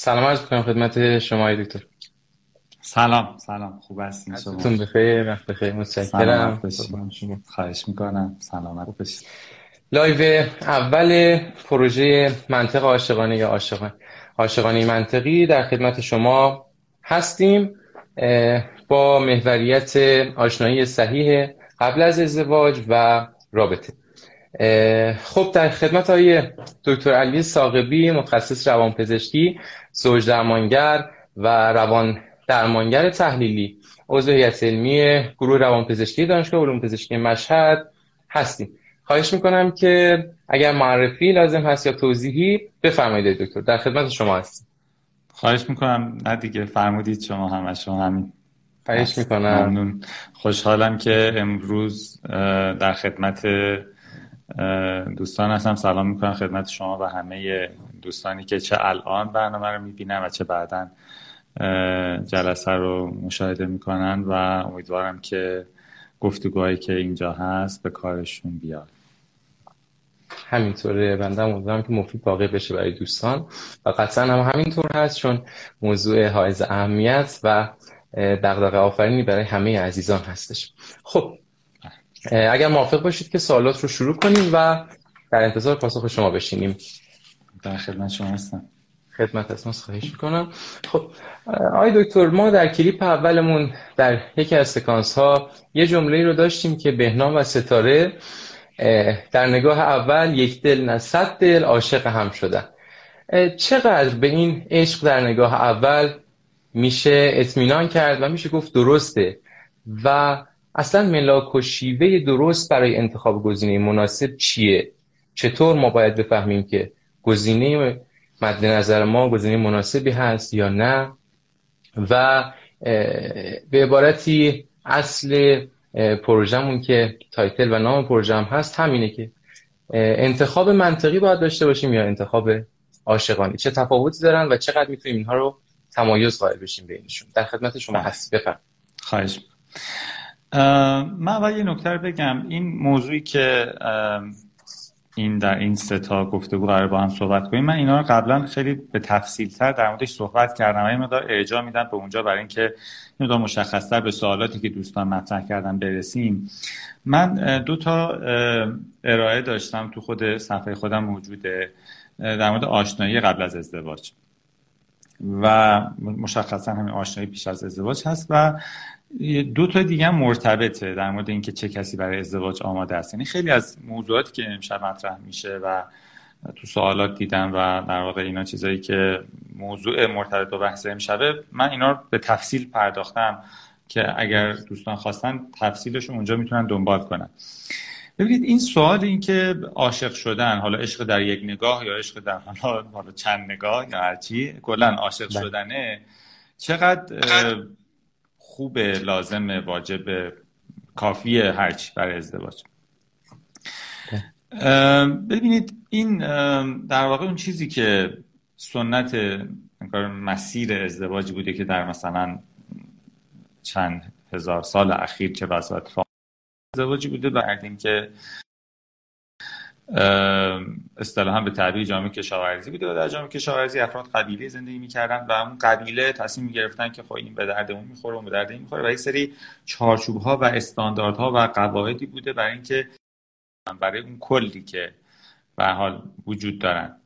سلام عرض می‌کنم خدمت شما دکتر. سلام سلام. خوب هستین شما؟ بخیر وقت بخیر متشکرم. خواهش می‌کنم. سلامت باشید لایو اول پروژه منطق عاشقانه یا عاشقانه عاشقانه منطقی در خدمت شما هستیم با محوریت آشنایی صحیح قبل از ازدواج و رابطه. خب در خدمت های دکتر علی ساقبی متخصص روانپزشکی زوج درمانگر و روان درمانگر تحلیلی عضو هیئت علمی گروه روانپزشکی دانشگاه علوم پزشکی مشهد هستیم. خواهش می‌کنم که اگر معرفی لازم هست یا توضیحی بفرمایید دکتر. در خدمت شما هستیم. خواهش می‌کنم. نه دیگه فرمودید شما همه شما همین. خواهش می‌کنم. ممنون. خوشحالم که امروز در خدمت دوستان هستم. سلام می‌کنم خدمت شما و همه دوستانی که چه الان برنامه رو می‌بینن و چه بعدا جلسه رو مشاهده می‌کنن و امیدوارم که گفتگوهایی که اینجا هست به کارشون بیاد. همینطوره. بنده امیدوارم که مفید واقع بشه برای دوستان. و قطعا هم همینطور هست چون موضوع حائز اهمیت و دغدغه آفرینی برای همه عزیزان هستش. خب اگر موافق باشید که سوالات رو شروع کنیم و در انتظار پاسخ شما بشینیم. در خدمت شما هستم. خدمت از خواهش می‌کنم. خب آقای دکتر ما در کلیپ اولمون در یکی از سکانس ها یه جمله رو داشتیم که بهنام و ستاره در نگاه اول یک دل نه صد دل عاشق هم شدن. چقدر به این عشق در نگاه اول میشه اطمینان کرد و میشه گفت درسته و اصلا ملاک و شیوه درست برای انتخاب گزینه مناسب چیه؟ چطور ما باید بفهمیم که گزینه مد نظر ما گزینه مناسبی هست یا نه؟ و به عبارتی اصل پروژمون که تایتل و نام پروژم هست همینه که انتخاب منطقی باید داشته باشیم یا انتخاب عاشقانه؟ چه تفاوتی دارن و چقدر می‌تونیم اینها رو تمایز قائل بشیم بینشون؟ در خدمت شما هست. بفرم خواهش من اول یه نکته بگم. این موضوعی که این در این سه تا گفتگو قرار با هم صحبت کنیم. من اینا رو قبلا خیلی به تفصیل تر در موردش صحبت کردم. و این مقدار ارجاع میدم به اونجا برای اینکه مقدار مشخصتر به سوالاتی که دوستان مطرح کردن برسیم. من دو تا ارائه داشتم تو خود صفحه خودم موجوده در مورد آشنایی قبل از ازدواج. و مشخصا همین آشنایی پیش از ازدواج هست و دو تا دیگه مرتبطه در مورد اینکه چه کسی برای ازدواج آماده است. یعنی خیلی از موضوعاتی که امشب مطرح میشه و تو سوالات دیدم و در واقع اینا چیزایی که موضوع مرتبط با بحث امشبه من اینا رو به تفصیل پرداختم که اگر دوستان خواستن تفصیلش اونجا می‌تونن دنبال کنن. ببینید این سوال این که عاشق شدن حالا عشق در یک نگاه یا عشق در حالا چند نگاه یا هرچی کلا عاشق بله. شدنه چقدر؟ خوب لازم واجب کافی هرچی برای ازدواج. ببینید این در واقع اون چیزی که سنت مسیر ازدواجی بوده که در مثلا چند هزار سال اخیر چه بسا اتفاق ازدواجی بوده بردیم که اصطلاحا به تعبیر جامعه کشاورزی بوده و در جامعه کشاورزی افراد قبیله زندگی می‌کردن و اون قبیله تصمیم می‌گرفتن که خب این به درد اون می‌خوره اون به درد این می‌خوره و یک سری چارچوب ها و استانداردها و قواعدی بوده برای اینکه برای اون کلی که به حال وجود دارن.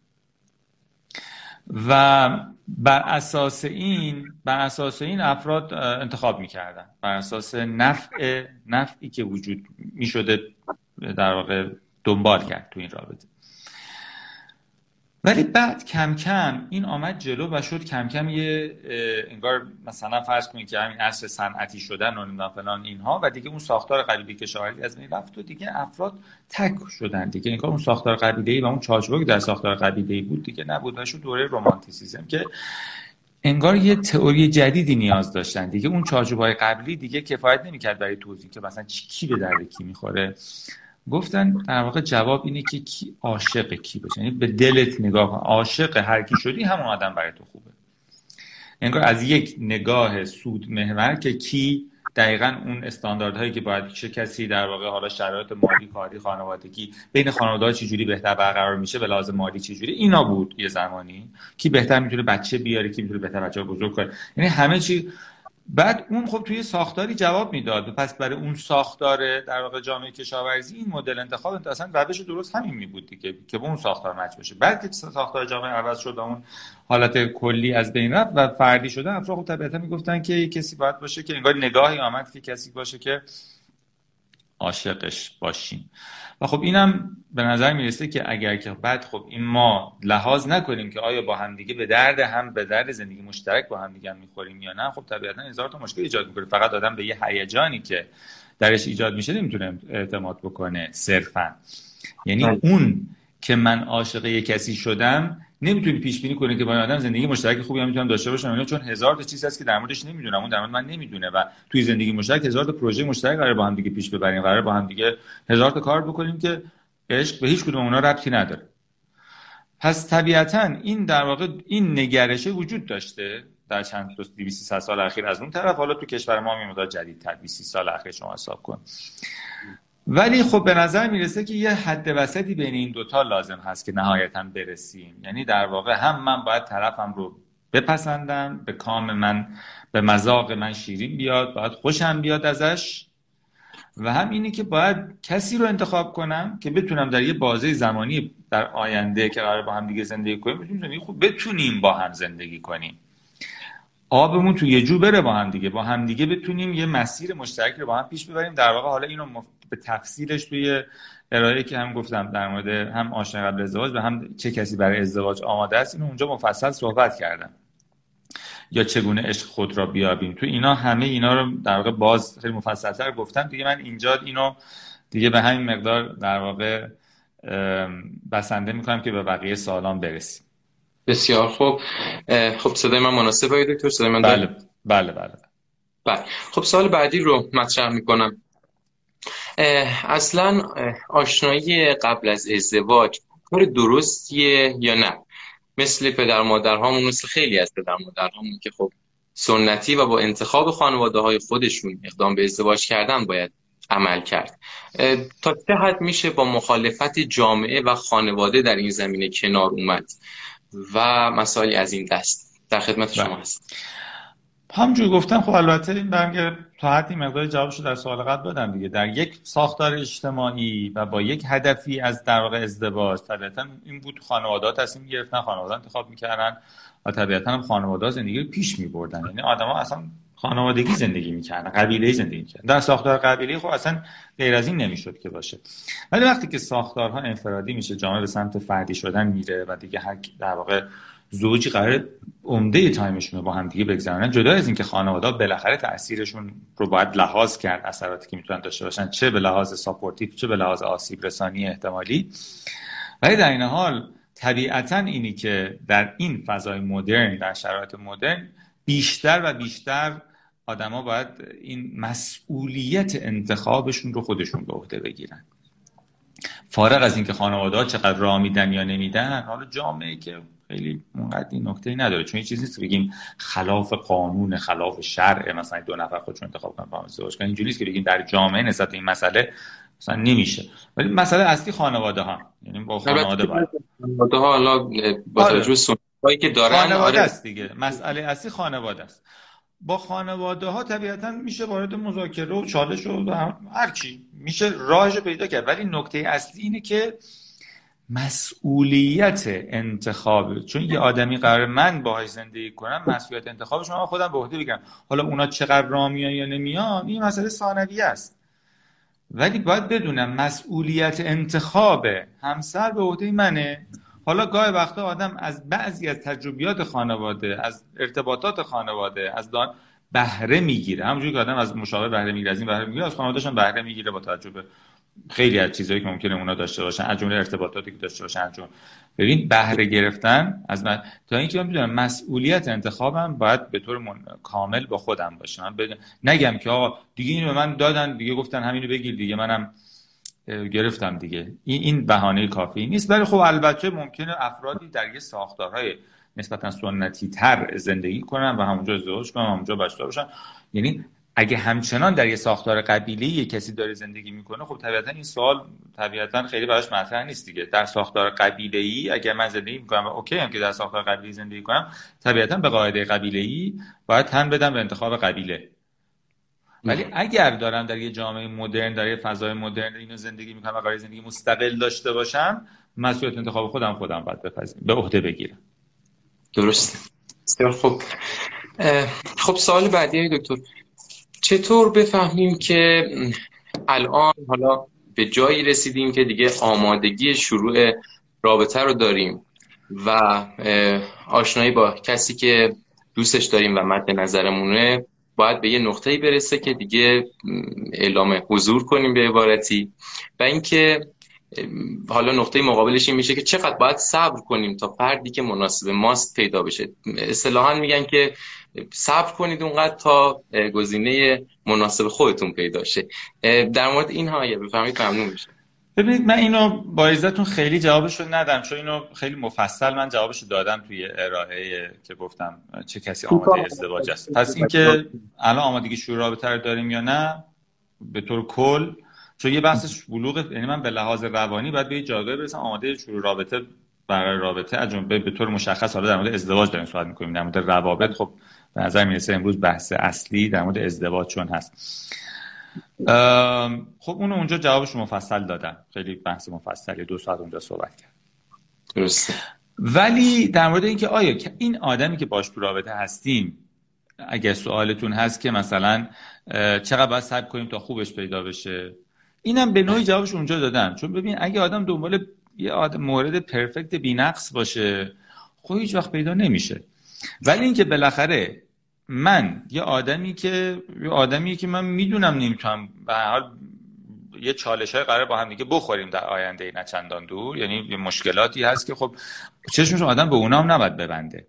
و بر اساس این بر اساس این افراد انتخاب می‌کردن. بر اساس نفع نفعی که وجود می‌شده در واقع دنبال کرد تو این رابطه. ولی بعد کم کم این آمد جلو و شد کم کم یه انگار مثلا فرض کنید که همین عصر صنعتی شدن و فلان اینها و دیگه اون ساختار قبیله کشاورزی از بین رفت و دیگه افراد تک شدن دیگه. انگار اون ساختار قبیله‌ای و اون چارچوبی در ساختار قبیله‌ای بود دیگه نبود و شد دوره رمانتیسیسم که انگار یه تئوری جدیدی نیاز داشتن دیگه. اون چارچوب‌های قبلی دیگه کفایت نمی‌کرد برای توضیح که مثلا کی به درد کی می‌خوره. گفتن در واقع جواب اینه که کی عاشق کی باشه. یعنی به دلت نگاه کن. عاشق هر کی شدی همون آدم برای تو خوبه. انگار از یک نگاه سود محور که کی دقیقا اون استانداردهایی که باید چه کسی در واقع حالا شرایط مالی کاری خانوادگی بین خانواده ها چجوری بهتر برقرار میشه به لحاظ مالی چجوری اینا بود یه زمانی. کی بهتر می‌تونه بچه بیاره کی می‌تونه بهتر بچه بزرگ کنه. یعنی همه چی بعد اون خب توی ساختاری جواب می‌داد. پس برای اون ساختار در واقع جامعه کشاورزی این مدل انتخاب اصلا روش درست همین می بود دیگه که به اون ساختار مچ بشه. بعد که ساختار جامعه عوض شد اون حالت کلی از بین رفت و فردی شده افراد خب طبیعتا می‌گفتن که کسی باید باشه که انگار نگاهی آمد که کسی باشه که عاشقش باشیم. و خب اینم به نظر می‌رسه که اگر که بعد خب این ما لحاظ نکنیم که آیا با همدیگه به درد هم به درد زندگی مشترک با همدیگه هم می‌خوریم یا نه خب طبیعتا هزار تا مشکل ایجاد می‌کنه. فقط آدم به یه هیجانی که درش ایجاد میشه نمی‌تونه اعتماد بکنه صرفا. یعنی. اون که من عاشق یه کسی شدم نمی‌تونی پیش بینی کنی که با آدم زندگی مشترک خوبی هم می‌تونم داشته باشم چون هزار تا چیز هست که در موردش نمی‌دونم. اون در مورد من نمی‌دونه و توی زندگی مشترک هزار تا پروژه مشترک قرار با هم دیگه پیش ببریم. قرار با هم دیگه هزار تا کار بکنیم که عشق به هیچ کدوم اونا ربطی نداره. پس طبیعتا این در واقع این نگرشه وجود داشته در چند تا 200 سال اخیر. از اون طرف حالا تو کشور ما میمودا جدیدتر. 20 سال اخیر شما حساب کن. ولی خب به نظر می‌رسه که یه حد وسطی بین این دوتا لازم هست که نهایتا برسیم. یعنی در واقع هم من باید طرفم رو بپسندم به کام من به مذاق من شیرین بیاد باید خوشم بیاد ازش. و هم اینه که باید کسی رو انتخاب کنم که بتونم در یه بازه زمانی در آینده که قرار با هم دیگه زندگی کنیم بتونیم خوب بتونیم با هم زندگی کنیم. آبمون تو یه جو بره با هم دیگه. با هم دیگه بتونیم یه مسیر مشترک رو با هم پیش ببریم. در واقع حالا اینو به تفصیلش توی ارائه که هم گفتم در مورد هم آشنا قبل ازدواج و هم چه کسی برای ازدواج آماده است اینو اونجا مفصل صحبت کردم. یا چگونه عشق خود را بیابیم. تو اینا همه اینا رو در واقع باز خیلی مفصلتر گفتم. دیگه من اینجا اینو دیگه به همین مقدار در واقع بسنده می‌کنم که به بقیه سالان برسیم. بسیار خوب. خب صدای من مناسبه دکتر صدای من بله بله بله. بله. خب سال بعدی رو مطرح می‌کنم. اصلا آشنایی قبل از ازدواج کار درستیه یا نه؟ مثل پدر مادرهامون مثل خیلی از پدر مادرهامون که خب سنتی و با انتخاب خانواده های خودشون اقدام به ازدواج کردن باید عمل کرد. تا چه حد میشه با مخالفت جامعه و خانواده در این زمینه کنار اومد؟ و مسائلی از این دست در خدمت شما بله. هست همجور گفتم خب البته این برمیگرده تا حدی مقدار جوابش در سوال قبل دادم دیگه. در یک ساختار اجتماعی و با یک هدفی از در واقع ازدواج طبیعتا این بود خانواده تصمیم گرفتن خانواده انتخاب می‌کردن و طبیعتا هم خانواده زندگی رو پیش میبردن. یعنی آدما اصلا خانوادگی زندگی می‌کردن قبیله زندگی می‌کردن. در ساختار قبیله خب اصلا غیر از این نمی‌شد که باشه. ولی وقتی که ساختارها انفرادی میشه جامعه به سمت فردی شدن میره و دیگه هر در واقع زوجی قرار عمده تایمشون رو با هم دیگه بگذرونن جدا از اینکه خانواده بالاخره تاثیرشون رو باید لحاظ کرد اثراتی که می‌تونن داشته باشن چه به لحاظ supportive چه به لحاظ آسیب رسانی احتمالی. ولی در این حال طبیعتا اینی که در این فضای مدرن در شرایط مدرن بیشتر و بیشتر آدما باید این مسئولیت انتخابشون رو خودشون به عهده بگیرن. فارغ از اینکه خانواده ها چقدر راه میدن یا نمیدن حالا جامعه که خیلی اونقدر این نکته نداره چون این چیزی نیست بگیم خلاف قانون خلاف شرع مثلا دو نفر خودشون انتخاب کنن با ازدواج کنن. اینجوریه که بگیم در جامعه نسبت این مسئله مثلا نمیشه. ولی مسئله اصلی خانواده ها یعنی با خانواده باید. خانواده ها حالا با آره. توجه که دارن خانواده آره. است دیگه. مسئله اصلی خانواده است. با خانواده ها طبیعتا میشه وارد مذاکره و چالش و هر چی. میشه راهش پیدا کرد. ولی نکته اصلی اینه که مسئولیت انتخاب. چون یه آدمی قرار من باهاش زندگی کنم مسئولیت انتخابش من خودم به عهده بگیرم. حالا اونا چقدر راه میان یا نمیان این مسئله ثانویه است. ولی باید بدونم مسئولیت انتخاب همسر به عهده منه حالا گاه وقتا آدم از بعضی از تجربیات خانواده از ارتباطات خانواده از دان بهره می‌گیره. همونجوری که آدم از مشاور بهره می‌گیره از این بهره می‌گیره از خانواده‌اش بهره می‌گیره با تجربه خیلی از چیزهایی که ممکنه اونا داشته باشن از جمله ارتباطاتی که داشته باشن از ببین بهره گرفتن از من تا اینکه من بدونم مسئولیت انتخابم باید به طور من... کامل با خودم باشه. من نگم که آقا دیگه اینو به من دادن دیگه گفتن همینو بگیر دیگه منم گرفتم دیگه. این این بهانه کافی نیست. ولی خب البته ممکنه افرادی در یه ساختارهای نسبتا سنتی تر زندگی کنن و همونجا ازدواج کنن همونجا بچه باشن. یعنی اگه همچنان در یه ساختار قبیله یه کسی داره زندگی می‌کنه خب طبیعتا این سوال طبیعتا خیلی براش مطرح نیست دیگه. در ساختار قبیله ای اگه من زندگی می‌کنم اوکی هم که در ساختار قبیله زندگی کنم طبیعتا به قاعده قبیله ای باید تن بدم به انتخاب قبیله. ولی اگر دارم در یه جامعه مدرن در یه فضای مدرن اینو زندگی می‌کنم و قرار زندگی مستقل داشته باشم مسئولیت انتخاب خودم خودم باید بپذیرم به عهده بگیرم. درست بسیار خوب. خب سوال بعدی دکتر. چطور بفهمیم که الان حالا به جایی رسیدیم که دیگه آمادگی شروع رابطه رو داریم و آشنایی با کسی که دوستش داریم و مد نظرمونه باید به یه نقطه‌ای برسه که دیگه اعلام حضور کنیم به عبارتی و اینکه حالا نقطه مقابلش این میشه که چقدر باید صبر کنیم تا فردی که مناسب ماست پیدا بشه. اصطلاحا میگن که صبر کنید اونقدر تا گزینه مناسب خودتون پیدا شه. در مورد اینها اگه بفهمید ممنون میشه ببینید من اینو با عزتون خیلی جوابش رو ندم چون اینو خیلی مفصل من جوابش رو دادم توی ارائه که گفتم چه کسی آماده ازدواج است. پس اینکه الان آمادگی شروع رابطه داریم یا نه به طور کل چون یه بحثش بلوغ یعنی من به لحاظ روانی باید به جایگاهی برسم آماده شروع رابطه برای رابطه از به, به طور مشخص حالا در مورد ازدواج داریم صحبت می‌کنیم. در مورد روابط خب به نظر می‌رسه امروز بحث اصلی در مورد ازدواج چون هست. خب اونو اونجا جوابش مفصل دادم خیلی بحث مفصلی دو ساعت اونجا صحبت کرد درسته. ولی در مورد اینکه آیا این آدمی که باش تو رابطه هستیم اگر سوالتون هست که مثلا چقدر باید صبر کنیم تا خوبش پیدا بشه؟ اینم به نوعی جوابش اونجا دادم. چون ببین اگه آدم دنبال یه آدم مورد پرفکت بینقص باشه خب هیچ وقت پیدا نمیشه. ولی اینکه بالاخره من یه آدمی که یه آدمی که من می‌دونم نمی‌تونم به حال یه چالش های قرار با هم دیگه بخوریم در آینده نه چندان دور. یعنی یه مشکلاتی هست که خب چشمش آدم به اونام نباید ببنده.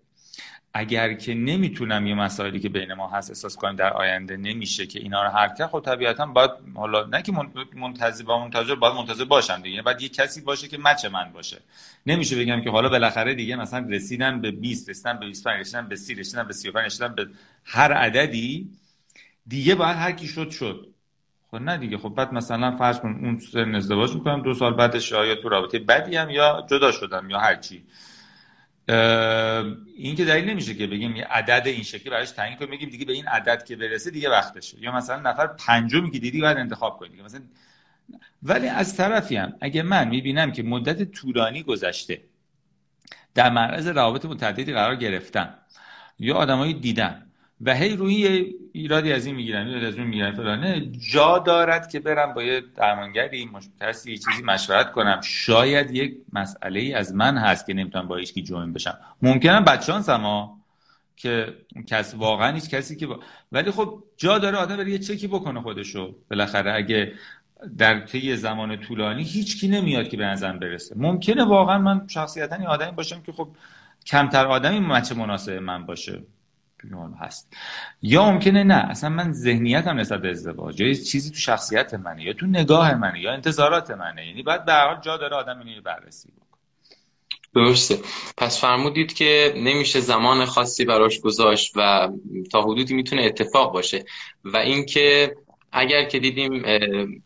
اگر که نمی‌تونم یه مسائلی که بین ما هست احساس کنم در آینده نمیشه که اینا رو حل کرد خب طبیعتا باید حالا نه که منتظر با منتظر باید منتظر باشم دیگه باید یه کسی باشه که مچ من باشه. نمیشه بگم که حالا بالاخره دیگه مثلا رسیدن به 20 رسیدن به 25 رسیدن به 30 رسیدن به 35 رسیدن به هر عددی دیگه باید هر کی شد شد. خب نه دیگه خب بعد مثلا فرض کن اون سن ازدواج می‌کنم دو سال بعدش یا تو رابطه بدی هم یا جدا شدم یا هر چی. این که دلیل نمیشه که بگیم یه عدد این شکلی براش تعیین کنیم بگیم دیگه به این عدد که برسه دیگه وقتشه. یا مثلا نفر پنجمی که دیدی باید انتخاب کنی مثلا ولی از طرفی هم اگه من می‌بینم که مدت طولانی گذشته در معرض روابط متعددی قرار گرفتم یا آدمایی دیدم و هی روی ایرادی از این می‌گیرن ایرادی از اون می‌گیرن. فلانه جا دارد که برم با یه درمانگری مشخصی یه چیزی مشورت کنم. شاید یک مسئله ای از من هست که نمی‌تونم با هیچکی جوین بشم. ممکنه بچانس اما که کس واقعا هیچ کسی که با... ولی خب جا داره آدم بره یه چکی بکنه خودشو. بالاخره اگه در طی زمان طولانی هیچ کی نمیاد که به نظرم برسه. ممکنه واقعا من شخصیتا این آدمی باشم که خب کمتر آدمی مچ مناسب من باشه. هست. یا ممکنه نه اصلا من ذهنیتم نسبت به ازدواج یا چیزی تو شخصیت منه یا تو نگاه منه یا انتظارات منه. یعنی باید به هر جا داره آدم اینو بررسی درسته. پس فرمودید که نمیشه زمان خاصی براش گذاشت و تا حدودی می‌تونه اتفاق باشه. و اینکه اگر که دیدیم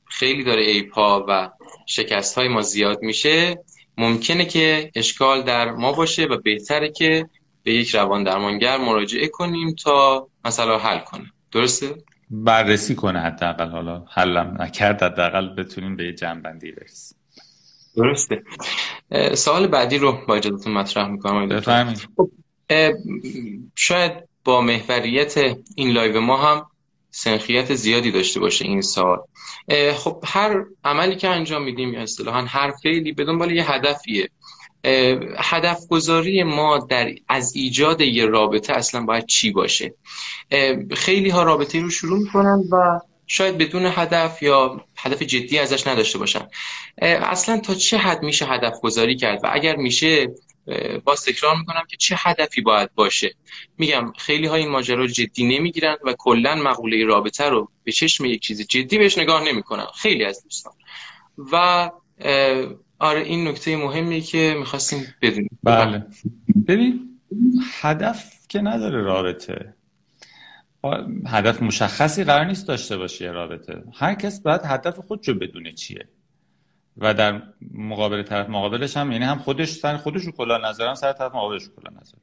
خیلی داره ایپا و شکست های ما زیاد میشه ممکنه که اشکال در ما باشه و بهتره که به یک روان درمانگر مراجعه کنیم تا مثلا حل کنه. درسته؟ بررسی کنه حداقل حالا حلم نکرد حداقل بتونیم به یه جنبندی برسیم. درسته. سوال بعدی رو با اجازهتون مطرح می‌کنم بفرمایید. خب، شاید با محوریت این live ما هم سنخیت زیادی داشته باشه این سوال خب هر عملی که انجام میدیم یا اصطلاحا هر فعلی به دنبال یه هدفیه. هدف گذاری ما در از ایجاد یه رابطه اصلا باید چی باشه؟ خیلی ها رابطه رو شروع می‌کنن و شاید بدون هدف یا هدف جدی ازش نداشته باشن. اصلا تا چه حد میشه هدف گذاری کرد؟ و اگر میشه باز تکرار می‌کنم که چه هدفی باید باشه؟ میگم خیلی ها این ماجرا جدی نمی‌گیرن و کلا مقوله رابطه رو به چشم یک چیز جدی بهش نگاه نمی‌کنن. خیلی از دوستان. و آره این نکته مهمی که می‌خواستیم بدونیم. بله. ببین هدف که نداره رابطه. هدف مشخصی قرار نیست داشته باشه یه رابطه. هر کس باید هدف خودشو بدونه چیه. و در مقابل طرف مقابلش هم یعنی هم خودش سر خودش رو کلا نظرم سر طرف مقابلش کلا نظر.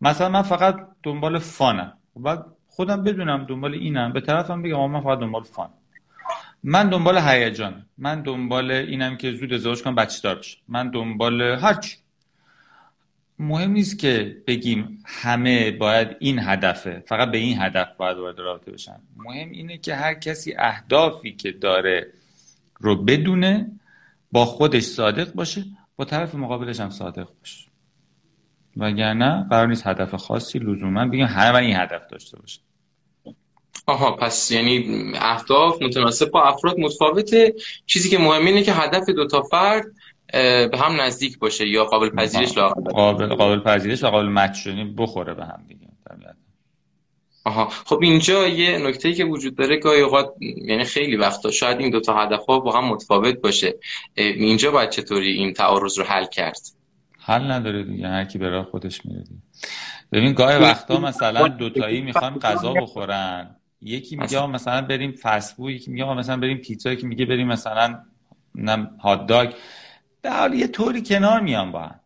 مثلا من فقط دنبال فانم. بعد خودم بدونم دنبال اینم. به طرفم بگم من فقط دنبال فان من دنبال هیجان. من دنبال اینم که زود ازدواج کنم بچه دار بشم. من دنبال هرچی مهم نیست که بگیم همه باید این هدفه. فقط به این هدف باید وارد رابطه بشن. مهم اینه که هر کسی اهدافی که داره رو بدونه با خودش صادق باشه با طرف مقابلش هم صادق باشه. وگرنه قرار نیست هدف خاصی لزوما بگیم همه این هدف داشته باشه آها پس یعنی اهداف متناسب با افراد متفاوته. چیزی که مهم اینه که هدف دو تا فرد به هم نزدیک باشه یا قابل پذیرش قابل قابل پذیرش و قابل مچ بخوره به هم دیگه آها. خب اینجا یه نکته که وجود داره گاهی اوقات یعنی خیلی وقتا شاید این دوتا هدف ها با هم متفاوت باشه. اینجا باید چطوری این تعارض رو حل کرد؟ حل نداره دیگه هر کی به خودش میره ببین گاهی وقتا مثلا دوتایی می‌خوان غذا بخورن. یکی میگه مثلا بریم فسبو یکی میگه مثلا بریم پیتزا یکی میگه بریم مثلا نم هات داگ در حال یه طوری کنار میان با هم.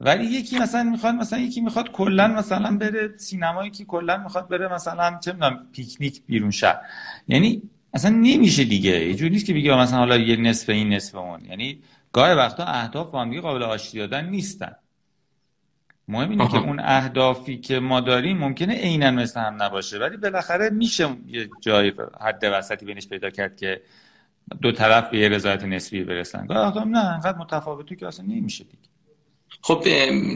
ولی یکی مثلا می‌خواد مثلا یکی می‌خواد کلا مثلا بره سینما یکی کلا می‌خواد بره مثلا چه می‌دونم پیکنیک بیرون شهر. یعنی اصلا نمیشه دیگه. یه جوری نیست که بگه مثلا حالا یه نصف این نصف اون. یعنی گاهی وقتا اهداف با هم دیگه قابل آشتی دادن نیستن. مهم اینه که اون اهدافی که ما داریم ممکنه عینا مثل هم نباشه ولی بالاخره میشه یه جای حد وسطی بینش پیدا کرد که دو طرف به یه رضایت نسبی برسن. گاهی نه انقدر متفاوتی که اصلا نمیشه دیگه. خب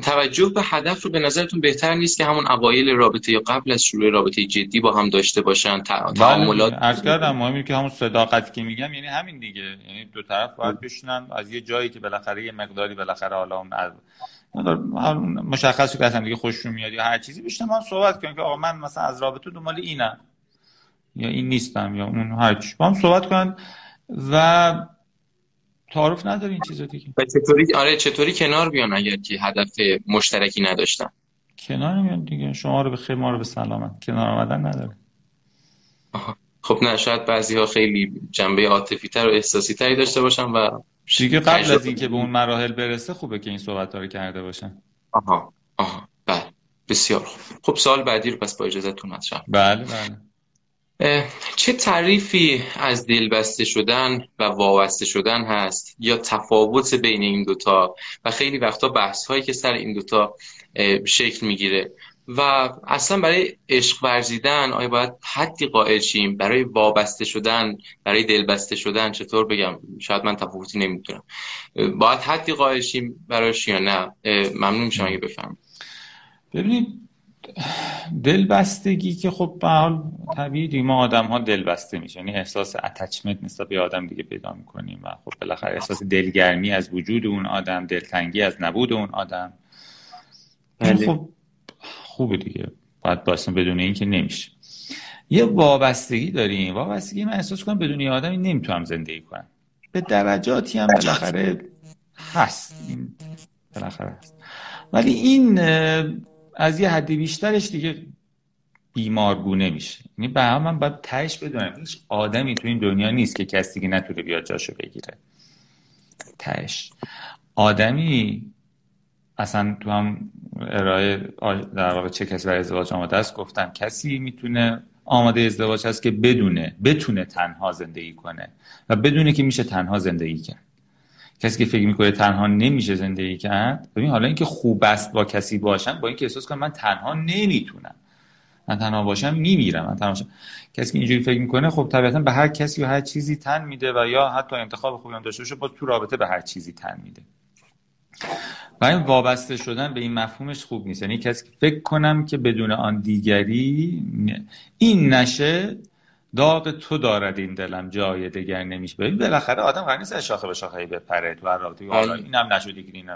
توجه به هدف رو به نظرتون بهتر نیست که همون اوایل رابطه یا قبل از شروع رابطه جدی با هم داشته باشن تعاملات عرض کردم مهمی که همون صداقت که میگم یعنی همین دیگه. یعنی دو طرف باید بشنن از یه جایی که بالاخره یه مقداری بالاخره حالا اون مشخصی که اصلا دیگه خوششون میاد یا هر چیزی بشنن من صحبت کنیم که آقا من مثلا از رابطه دنبال اینم یا این نیستم یا اون هر چی. با هم صحبت کن و تعارف نداره این چیزا دیگه. چطوری؟ آره چطوری کنار بیان اگر که هدف مشترکی نداشتن؟ کنار میان دیگه شما رو به خیر ما رو به سلامت. کنار آمدن نداره خب نه شاید بعضی ها خیلی جنبه عاطفی تر و احساسی تری داشته باشن و دیگه قبل از اینکه به اون مراحل برسه خوبه که این صحبت رو کرده باشن. آها آها. بله. بسیار خوب. خب سال بعدی رو پس با اجازهتون مطرح بله بله. چه تعریفی از دلبسته شدن و وابسته شدن هست یا تفاوت بین این دوتا؟ و خیلی وقتا بحث هایی که سر این دوتا شکل می‌گیره. و اصلا برای عشق ورزیدن آیا باید حدی قائل شیم؟ برای وابسته شدن برای دلبسته شدن چطور بگم؟ شاید من تفاوتی نمی‌تونم باید حدی قائل شیم برایش یا نه؟ ممنون میشم اگه بفهم ببینید دلبستگی که خب به حال طبیعی ما آدم ها دلبسته میشه یعنی احساس اتچمنت نسبت به آدم دیگه پیدا می‌کنیم و خب بالاخره احساس دلگرمی از وجود اون آدم دلتنگی از نبود اون آدم. بله. خب خوبه دیگه. باید باسم بدون این که نمیشه. یه وابستگی داریم. وابستگی من احساس کنم بدون یه آدمی نمی‌تونم زندگی کنم. به درجاتی هم بالاخره هست. این بالاخره هست. ولی این از یه حدی بیشترش دیگه بیمارگونه میشه. یعنی به من باید تهش بدونم. هیچ آدمی تو این دنیا نیست که کسی که نتونه بیاد جاشو بگیره. تهش. آدمی اصلا تو هم ارائه در واقع چه کسی برای ازدواج آماده است گفتم کسی می‌تونه آماده ازدواج هست که بدونه بتونه تنها زندگی کنه و بدونه که میشه تنها زندگی کرد. کسی که فکر می‌کنه تنها نمیشه زندگی کرد ببین حالا اینکه خوب است با کسی باشم با اینکه احساس کنم من تنها نمی‌تونم. من تنها باشم میمیرم من تنها باشم. کسی که اینجوری فکر می‌کنه خب طبیعتا به هر کسی و هر چیزی تن میده و یا حتی انتخاب خوبی هم داشته باشه باز تو رابطه به هر چیزی تن میده. و این وابسته شدن به این مفهومش خوب نیست. یعنی کسی که فکر کنم که بدون آن دیگری این نشه داغ تو دارد این دلم جای دگر نمیشه. ببین بالاخره آدم قرار نیست شاخه به شاخه بپره. تو هر رابطه حالا آره. اینم نشده که این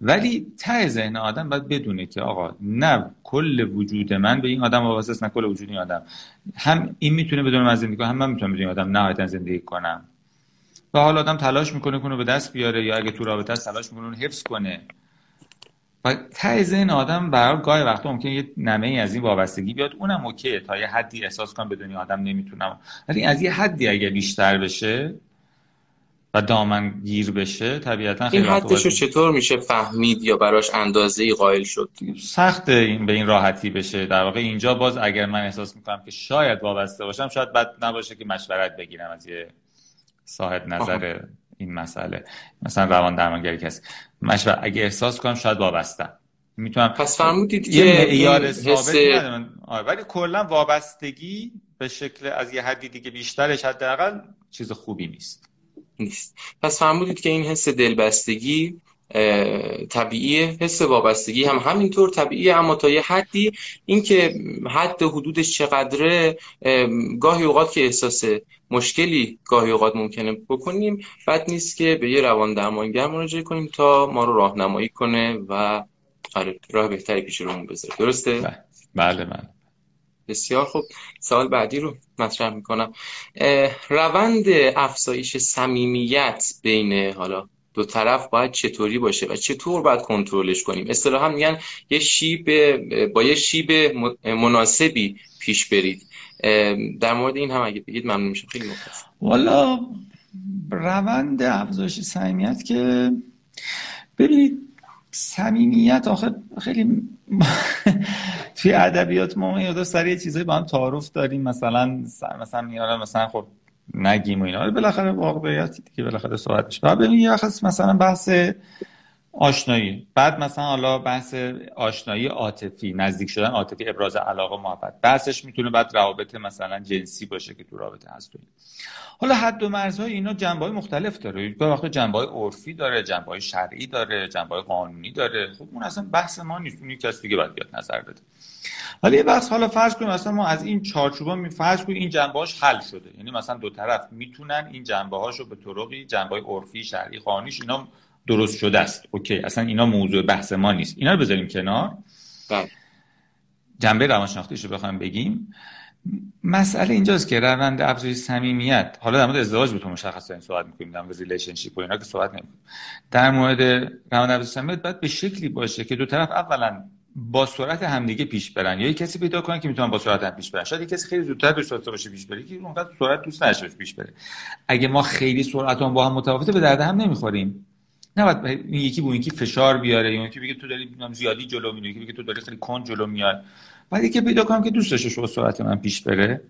ولی ته ذهن آدم باید بدونه که آقا نه کل وجود من به این آدم وابسته است نه کل وجود این آدم. هم این می‌تونه بدون من زندگی کنه هم من می‌تونم بدون آدم نهایتا زندگی کنم. و حالا آدم تلاش می‌کنه کنه به دست بیاره یا اگه تو رابطه است تلاش می‌کنه حفظ کنه. و ته این آدم برای گاهی وقتا ممکنه یه نمه ای از این وابستگی بیاد اونم اوکیه تا یه حدی احساس کنم بدونی آدم نمی‌تونم. ولی از یه حدی اگه بیشتر بشه و دامن گیر بشه طبیعتا این حدش چطور میشه فهمید یا براش اندازه قائل شد؟ سخت این به این راحتی بشه. در واقع اینجا باز اگر من احساس می‌کنم که شاید وابسته باشم شاید بد نباشه که مشورت بگیرم از یه صاحب نظر این مسئله. مثلا روان درمانگری کسی مشورت اگه احساس کنم شاید وابستم. می‌تونم پس فرمودید یه معیار ثابت آره، ولی کلا وابستگی به شکل از یه حدی دیگه بیشترش حداقل چیز خوبی نیست. نیست. پس فرمودید که این حس دلبستگی طبیعیه. حس وابستگی هم همینطور طبیعیه اما تا یه حدی اینکه حد حدودش چقدره گاهی اوقات که احساس مشکلی گاهی اوقات ممکنه بکنیم. بد نیست که به یه روان درمانگر مراجعه کنیم تا ما رو راهنمایی کنه و آره راه بهتری پیش رومون بذاره. درسته؟ بله. بله بسیار خوب. سوال بعدی رو مطرح می‌کنم. روند افزایش صمیمیت بین حالا دو طرف باید چطوری باشه و چطور باید کنترلش کنیم؟ اصطلاحا میگن یه شیب با یه شیب مناسبی پیش برید. در مورد این هم اگه بگید ممنون میشم. خیلی مختصر والا روند افزایش صمیمیت که ببینید صمیمیت آخه خیلی توی ادبیات ما یاد سر یه چیزایی با هم تعارف داریم. مثلا مثلا میاره مثلا خب نگیم و اینا. بالاخره واقعیتی دیگه بالاخره صحبت میشه. بعد ببین یه مثلا بحث آشنایی. بعد مثلا حالا بحث آشنایی عاطفی نزدیک شدن عاطفی ابراز علاقه محبت. بحثش می‌تونه بعد روابط مثلا جنسی باشه که تو رابطه هست حالا حد و مرزهای اینا جنبه مختلف داره. به وقت جنبه عرفی داره جنبه شرعی داره جنبه قانونی داره. خب اون اصلا بحث ما نیست. اون کسی دیگه باید بیاد نظر بده. ولی یه بحث حالا فرض کنیم مثلا ما از این چارچوبا می فرض کنیم این جنبه حل شده. یعنی مثلا دو طرف می‌تونن این جنبه هاشو به طرقی جنبه عرفی شرعی قانونیش اینا درست شده است. OK. اصلا اینا موضوع بحث ما نیست. اینا رو بذاریم کنار. بله. جنبه روانشناختیش رو بخوایم بگیم. مسئله اینجاست که روند افزایش صمیمیت. حالا در مورد ازدواج بود مشخص این صحبت می‌کنیم در مورد relationship و اینا که صحبت نمی‌کنیم. در مورد روند افزایش صمیمیت باید به شکلی باشه که دو طرف اولا با سرعت همدیگه پیش برن. یا کسی پیدا کنن که می‌تونن با سرعت هم پیش برن. شاید کسی خیلی زودتر به سرعت باشه پیش بره که اونقدر سرعت دوست نداشته پیش بره. اگه ما خیلی سرعت با هم متفاوته به درد هم نمی‌خوریم. نه این یکی به یکی فشار بیاره یا یکی بگه تو داری زیادی جلو میری یکی بگه تو داری خیلی کن جلو میاد بعد یکی پیدا کنم که دوست داشته سرعت من پیش بره.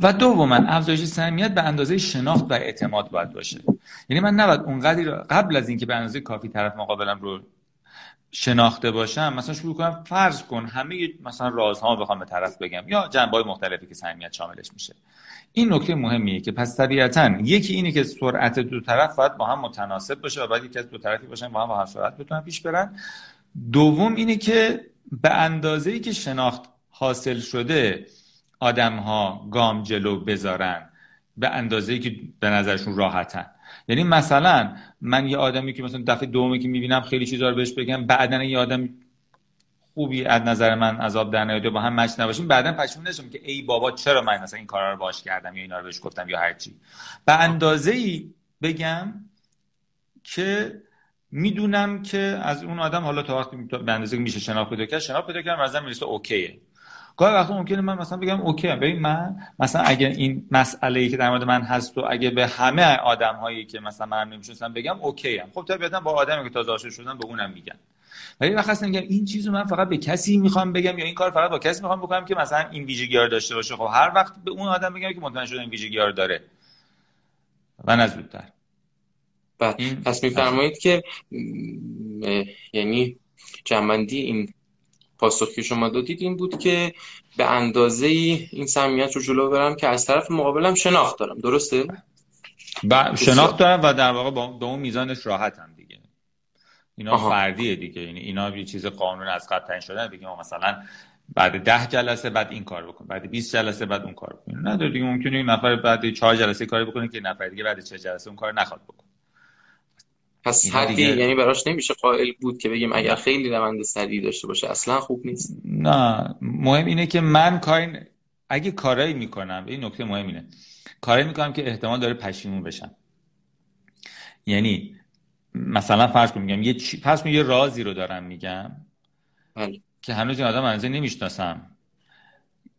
و دوما افزایش صمیمیت به اندازه شناخت و اعتماد باید باشه. یعنی من نباید اونقدری قبل از اینکه به اندازه کافی طرف مقابلم رو شناخته باشم مثلا شروع کنم فرض کن همه مثلا رازها بخوام به طرف بگم یا جنبه مختلفی که صمیمیت شاملش میشه. این نکته مهمیه که پس طبیعتا یکی اینه که سرعت دو طرف باید با هم متناسب باشه و باید یکی از دو طرفی باشن با هم با هم سرعت بتونن پیش برن. دوم اینه که به اندازه ای که شناخت حاصل شده آدم ها گام جلو بذارن به اندازه ای که به نظرشون راحتن. یعنی مثلا من یه آدمی که مثلا دفعه دومی که می‌بینم خیلی چیزا رو بهش بگم بعدا یه آدم خوبی از نظر من عذاب در نیاده با هم مچ نباشیم. بعدا پشیمون نشم که ای بابا چرا من مثلا این کارا رو باش کردم یا اینا رو بهش گفتم یا هرچی. به اندازه ای بگم که می‌دونم که از اون آدم حالا تا وقتی به اندازه میشه شناخت پیدا کرد شناخت پیدا کردم از می‌رسه OK ه. گاهی وقتا ممکنه من مثلا بگم OK ببین من مثلا اگه این مسئله ای که در مورد من هست و اگه به همه آدم هایی که مثلا من نمی‌شناسم بگم OK ام خب طبیعتا با آدمی که تازه آشنا شدن به اونم میگن. ولی وقت هست میگم این چیزو من فقط به کسی می‌خوام بگم یا این کار فقط با کسی می‌خوام بکنم که مثلا این ویژگی رو داشته باشه خب هر وقت به اون آدم بگم که مطمئن شده این ویژگی رو داره. و نه زودتر. پس میفرمایید که یعنی جنبندی این پاسخی که شما دادید این بود که به اندازه این صمیمیت رو جلو برم که از طرف مقابلم شناخت دارم. درسته؟ با شناخت دارم و در واقع با اون میزانش راحتم. اینا آها. فردیه دیگه. یعنی اینا یه چیز قانون از قبل تعیین شدن دیگه ما مثلا بعد ده جلسه بعد این کار بکن بعد 20 جلسه بعد اون کار بکن نه دیگه ممکنه این نفر بعد 4 جلسه کاری بکنه که نفر دیگه بعد 4 جلسه اون کار نخواد بکن پس حدی یعنی براش نمیشه قائل بود که بگیم اگر خیلی روند سریع داشته باشه اصلا خوب نیست. نه. مهم اینه که من کار اگه کارایی می‌کنم این نکته مهم اینه. کاری می‌کنم که احتمال داره پشیمون بشم. یعنی مثلا فرض کن میگم یه چی... پس یه رازی رو دارم میگم بله. که هنوز این آدم انزه نمی‌شناسم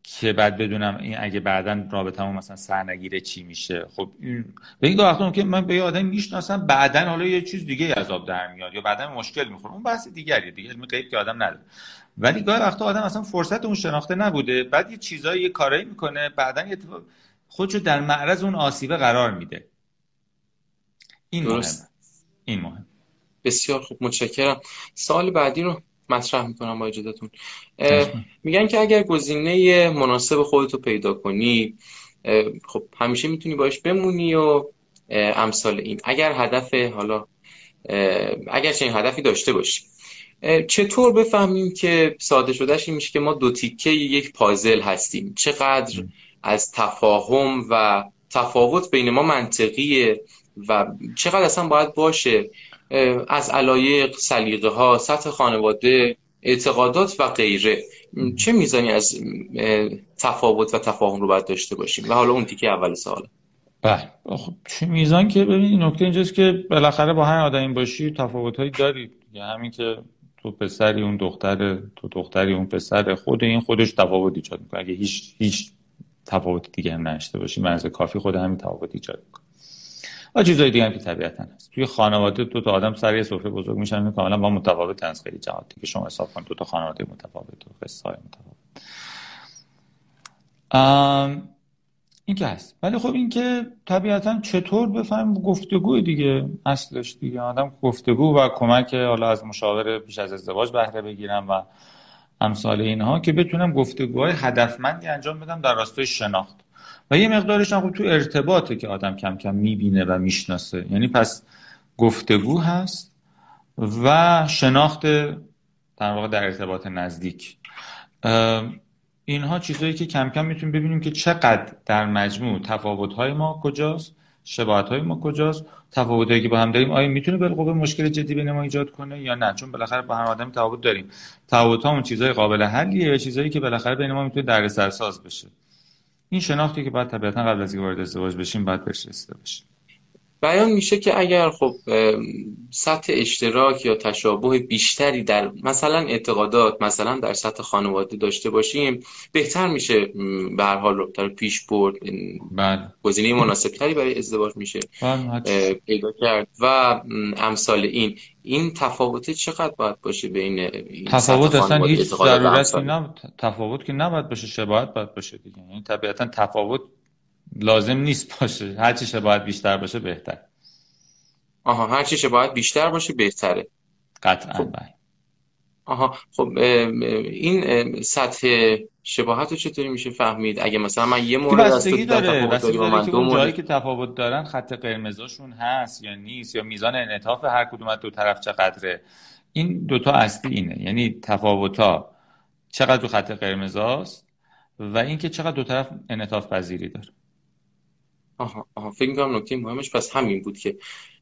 که بعد بدونم این اگه بعدا رابطمون مثلا سرنگیره چی میشه. خب این به این که من به یه آدم می‌شناسم بعدا حالا یه چیز دیگه از آب در میاد یا بعدا مشکل می‌خوره. اون بحث دیگریه دیگه علم غیب که آدم نداره. ولی گاهی وقتا آدم اصلا فرصت اون شناخته نبوده. بعد یه چیزایی یه کارایی می‌کنه بعدا یه خودشو در معرض اون آسیبه قرار میده. این مهم این مهم. بسیار خوب متشکرم. سال بعدی رو مطرح می‌کنم با اجازهتون. میگن که اگر گزینه مناسب خودتو پیدا کنی خب همیشه می‌تونی باش بمونی و امثال این. اگر هدف حالا اگر چنین هدفی داشته باشی. چطور بفهمیم که ساده شدهش این میشه که ما دو تیکه یک پازل هستیم؟ چقدر از تفاهم و تفاوت بین ما منطقیه؟ و چقدر اصلا باید باشه از علایق سلیقه ها سطح خانواده اعتقادات و غیره. چه میزانی از تفاوت و تفاهم رو باید داشته باشیم؟ و حالا اون تیکه اول سوال. بله. خب چه میزان که ببین نکته اینجاست که بالاخره با هر آدمی باشی تفاوت هایی داری. یعنی همین که تو پسری اون دختر تو دختری اون پسر خود این خودش تفاوت ایجاد می‌کنه. اگه هیچ هیچ تفاوت دیگه هم نشته باشی مرز کافی خود همین تفاوت ایجاد می‌کنه. و چیزای دیگه هم که طبیعتا هست. توی خانواده دو تا آدم سر یه سفره بزرگ میشن کاملا با متفاوت از خیلی جهاتی که شما حساب کنید دو تا خانواده متفاوت و قصه های متفاوت این که هست. ولی خب این که طبیعتا چطور بفهم گفتگو دیگه اصلش دیگه. آدم گفتگو و کمک حالا از مشاور پیش از ازدواج بهره بگیرم و امثال اینها که بتونم گفتگوهای هدفمندی انجام بدم در راستای شناخت. و یه مقدارش هم تو ارتباطه که آدم کم کم می‌بینه و می‌شناسه. یعنی پس گفتگو هست و شناخت در واقع در ارتباط نزدیک. اینها چیزهایی که کم کم می‌تونیم ببینیم که چقدر در مجموع تفاوت‌های ما کجاست شباهت‌های ما کجاست تفاوتایی که با هم داریم آیا می‌تونه بالقوه مشکل جدی بین ما ایجاد کنه یا نه؟ چون بالاخره با هر آدم تفاوت داریم. تفاوت‌ها اون چیزهای قابل حلیه یا چیزهایی که بالاخره بین ما می‌تونه دردسرساز بشه. این شناختی که باید طبیعتا قبل از اینکه وارد ازدواج بشیم باید بهش رسیده باشیم بیان میشه که اگر خب سطح اشتراک یا تشابه بیشتری در مثلا اعتقادات مثلا در سطح خانواده داشته باشیم بهتر میشه به هر حال رو پیش برد بله. گزینه مناسب تری برای ازدواج میشه بله، پیدا کرد و امثال این. این تفاوت چقدر باید باشه بین این تفاوت اصلا هیچ ضرورتی نه تفاوت که نباید باشه شباهت باید باشه دیگه. یعنی طبیعتا تفاوت لازم نیست باشه. هر چی باید بیشتر باشه بهتر. آها هر چی باید بیشتر باشه بهتره. قطعا خب. بله. آها خب این سطح شباهت رو چطوری میشه فهمید؟ اگه مثلا من یه مورد از تو داره. بستگی داره که اون جایی که تفاوت دارن خط قرمزاشون هست یا نیست یا میزان انعطاف هر کدوم از دو طرف چقدره. این دوتا اصلی اینه. یعنی تفاوت ها چقدر تو خط قرمزاست و اینکه چقدر دو طرف انعطاف پذیری داره. آها آها فکر می‌کنم نکته مهمش پس همین بود که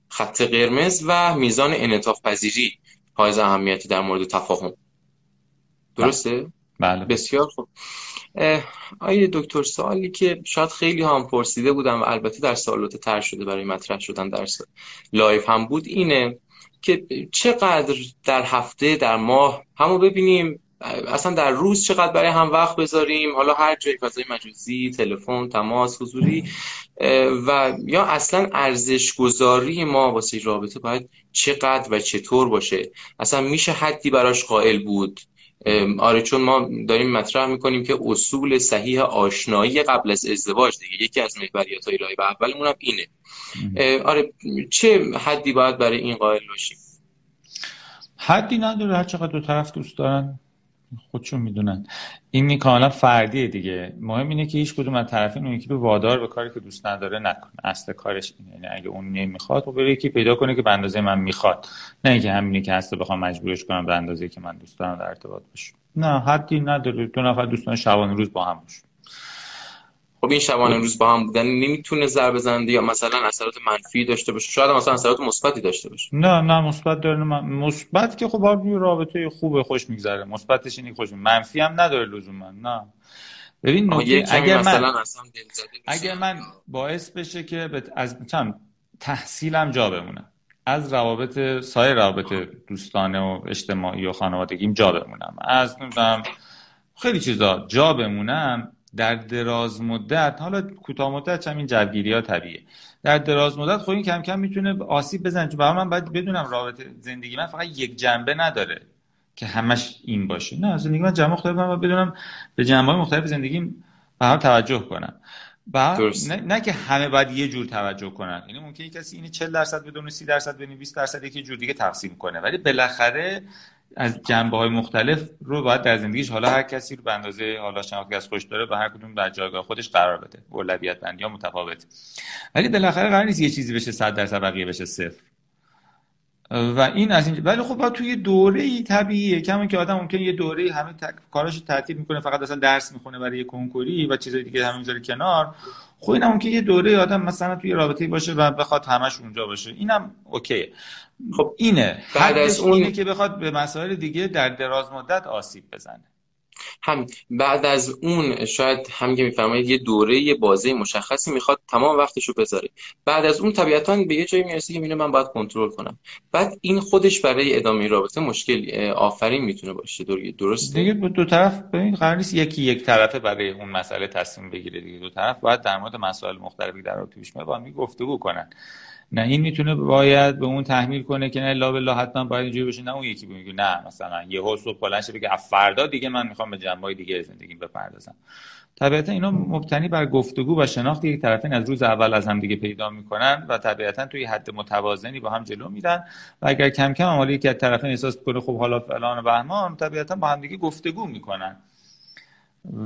خط قرمز و میزان انعطاف پذیری حائز اهمیتی در مورد تفاهم. درسته؟ بله. بسیار خوب. آقای دکتر سوالی که شاید خیلی هم پرسیده بودم و البته در سوالات تر شده برای مطرح شدن در live هم بود اینه که چقدر در هفته در ماه همو ببینیم اصلا در روز چقدر برای هم وقت بذاریم؟ حالا هر جای فضای مجازی تلفن تماس حضوری و یا اصلا ارزش گذاری ما واسه رابطه باید چقدر و چطور باشه؟ اصلا میشه حدی براش قائل بود؟ آره چون ما داریم مطرح می‌کنیم که اصول صحیح آشنایی قبل از ازدواج دیگه. یکی از محوریت های راه اولمون هم اینه. آره چه حدی باید برای این قائل باشیم؟ حدی نداره هر چقدر دو طرف دوست دارن. خودشون می‌دونن. این کاملا فردیه دیگه. مهم اینه که هیچ کدوم از طرفین اون یکی رو وادار به کاری که دوست نداره نکنه. اصل کارش اینه. یعنی اگه اون نمی‌خواد خب بره یکی پیدا کنه که به اندازه من می‌خواد. نه اینکه همینی که هست بخوام مجبورش کنم به اندازه که من دوست دارم در ارتباط باشم. نه حدی نداره. دو نفر دوستان شبانه روز با هم باشون خب این شبانه روز با هم بودن نمی‌تونه ضربه زننده یا مثلا اثرات منفی داشته باشه. شاید مثلا اثرات مثبتی داشته باشه. نه نه مثبت داره مثبت که خب رابطه خوبه خوش میگذره. مثبتش اینه خوش منفی هم نداره لزوما نه. ببین اگر من اگر من باعث بشه که از چند تحصیلم جا بمونه از روابط سایر روابط دوستانه و اجتماعی و خانوادگیم جا بمونم. از نمی‌دونم خیلی چیزا جا بمونم. در دراز مدت حالا کوتاه مدت هم این جوگیری ها طبیعه در دراز مدت خب این کم کم می‌تونه آسیب بزنه. چون من باید بدونم رابطه زندگی من فقط یک جنبه نداره که همش این باشه. نه زندگی من جنبه مختلف من بدونم به جنبه های مختلف زندگیم به هم توجه کنم. نه, نه, که همه باید یه جور توجه کنن. یعنی ممکنه کسی اینی 40 درصد بدونه 30 درصد بدونه 20 درصد یکی جور دیگه تقسیم کنه. ولی بالاخره از جنبه های مختلف رو باید در زندگیش حالا هر کسی رو به اندازه حالا شناختی از خوش داره به هر کدوم در جایگاه خودش قرار بده. اولویت بندی ها متفاوت. ولی بالاخره قرار نیست یه چیزی بشه 100 درصد بقیه بشه صفر. و این از این ولی خب توی دوره ای طبیعیه. کما که آدم ممکن یه دوره همه تک... کاراش ترتیب می‌کنه فقط اصلا درس می‌خونه برای یه کنکوری و چیزای دیگه می‌ذاره کنار. خب اینم ممکن یه دوره آدم مثلا توی رابطه باشه و بخواد همش اونجا باشه. اینم اوکیه. خب اینه. بعد از اون اینه که بخواد به مسائل دیگه در دراز مدت آسیب بزنه. هم بعد از اون شاید هم که میفرمایید یه دوره یه بازه مشخصی می‌خواد تمام وقتشو بذاره. بعد از اون طبیعتا به یه جایی می‌رسه که میونه من باید کنترل کنم. بعد این خودش برای ادامه رابطه مشکل آفرین می‌تونه باشه. درسته؟ دیگه دو طرف ببین قرار نیست یکی یک طرفه برای اون مسئله تصمیم بگیره دیگه. دو طرف باید در مورد مسائل مختلفی در رابطه پیش با هم گفتگو کنن. نه این می‌تونه باید به اون تحمیل کنه که نه لا بالله حتما باید اینجوری بشه نه اون یکی بگه نه مثلا یه صبح بلند بگه فردا دیگه من می‌خوام به جنبه دیگه زندگی بپردازم. طبیعتا اینا مبتنی بر گفتگو و شناخت یک طرفین از روز اول از هم دیگه پیدا می‌کنن و طبیعتا توی حد متوازنی با هم جلو میرن و اگر کم کم حالا یکی از طرفین احساس کنه خب حالا فلان و بهمان طبیعتا با هم دیگه گفتگو می‌کنن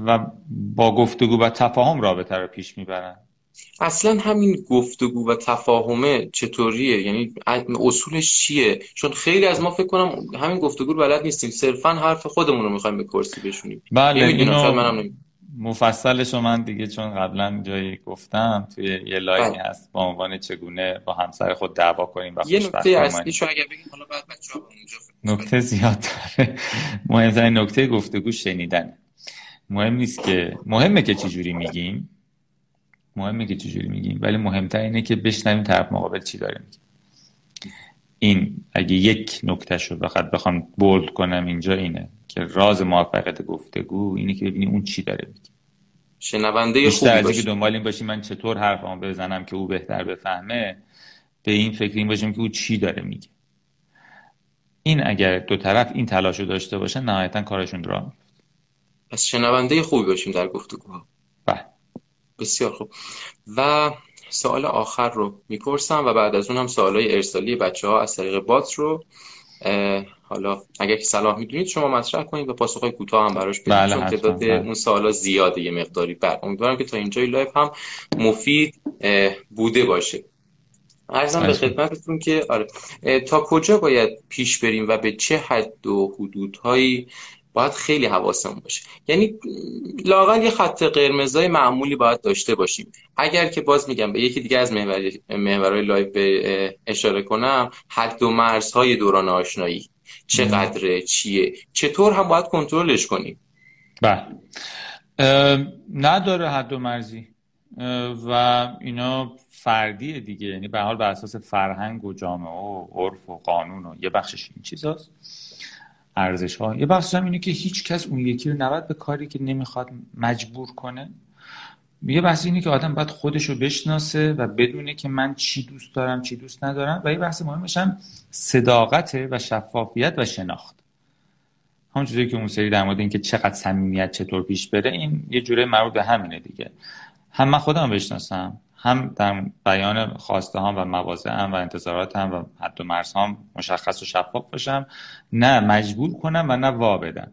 و با گفتگو و تفاهم رابطه رو پیش می‌برن. اصلا همین گفتگو و تفاهمه چطوریه؟ یعنی اصولش چیه؟ چون خیلی از ما فکر کنم همین گفتگو رو بلد نیستیم. صرفا حرف خودمون رو می‌خوایم به کرسی بشونیم. بله اینو منم مفصلش من دیگه چون قبلا جایی گفتم توی یه لاینی بله. هست با عنوان چگونه با همسر خود دعوا کنیم و یه نکته اصلی شو اگر بگیم حالا بعد بچه‌ها نکته زیاد داره مهمترین نکته گفتگو شنیدن مهم نیست که مهمه که چجوری میگیم. مهمه که چجوری میگیم ولی مهمتر اینه که بشنویم طرف مقابل چی داره میگه. این اگه یک نکته رو بخواد بخوام بولد کنم اینجا اینه که راز موفقیت گفتگو اینه که ببینی اون چی داره میگه. شنونده خوبی از که دنبال این باشیم من چطور حرفامو بزنم که او بهتر بفهمه به این فکر این باشیم که او چی داره میگه. این اگر دو طرف این تلاش رو داشته باشن نهایتا کارشون راه پس شنونده خوبی باشیم در گفتگوها. بسیار خوب. و سوال آخر رو می‌پرسم و بعد از اون هم سوال های ارسالی بچه ها از طریق bot رو حالا اگر که صلاح می‌دونید شما مطرح کنید و پاسخ های کوتاه هم براش بدید بله چون تعداد بله. اون سوالا زیاده یه مقداری. بعد امیدوارم که تا اینجای live هم مفید بوده باشه. عرضم به خدمتتون که آره تا کجا باید پیش بریم و به چه حد و حدودهایی باید خیلی حواسمون باشه. یعنی لاقل یه خط قرمزای معمولی باید داشته باشیم. اگر که باز میگم به یکی دیگه از محورهای live اشاره کنم حد و مرزهای دوران آشنایی. چقدره چیه؟ چطور هم باید کنترلش کنیم؟ بله. نداره حد و مرزی. و اینا فردیه دیگه. یعنی به حال بر اساس فرهنگ و جامعه و عرف و قانون و یه بخشش این چیزاست. ارزش ها یه بخش هم اینه که هیچ کس اون یکی رو نباید به کاری که نمی‌خواد مجبور کنه. یه بحث اینه که آدم باید خودش رو بشناسه و بدونه که من چی دوست دارم چی دوست ندارم. و یه بحث مهمش هم صداقت و شفافیت و شناخت. همون چیزی که اون سری در مورد اینکه چقدر صمیمیت چطور پیش بره این یه جوره مربوط به همینه دیگه. هم من خودم بشناسم هم در بیان خواسته هم و مواضع هم و انتظارات هم و حد و مرز هم مشخص و شفاف باشم. نه مجبور کنم و نه وا بدم.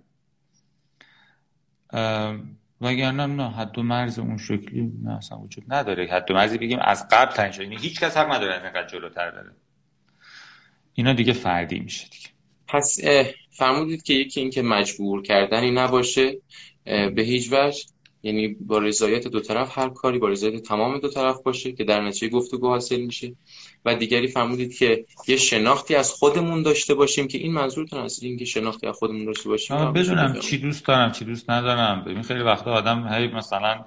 وگرنه نه حد و مرز اون شکلی نه اصلا وجود نداره. حد و مرزی بگیم از قبل تعیین شده. یعنی هیچ کس حق نداره از اینقدر جلوتر داره اینا دیگه فردی میشه دیگه. پس فرمودید که یکی اینکه مجبور کردنی نباشه به هیچ وجه. یعنی با رضایت دو طرف هر کاری با رضایت تمام دو طرف باشه که در نتیجه گفتگو حاصل میشه. و دیگری فرمودید که یه شناختی از خودمون داشته باشیم که این منظورتون از این که شناختی از خودمون داشته باشیم. بدونم چی دوست دارم چی دوست ندارم. ببین خیلی وقتا آدم هی مثلا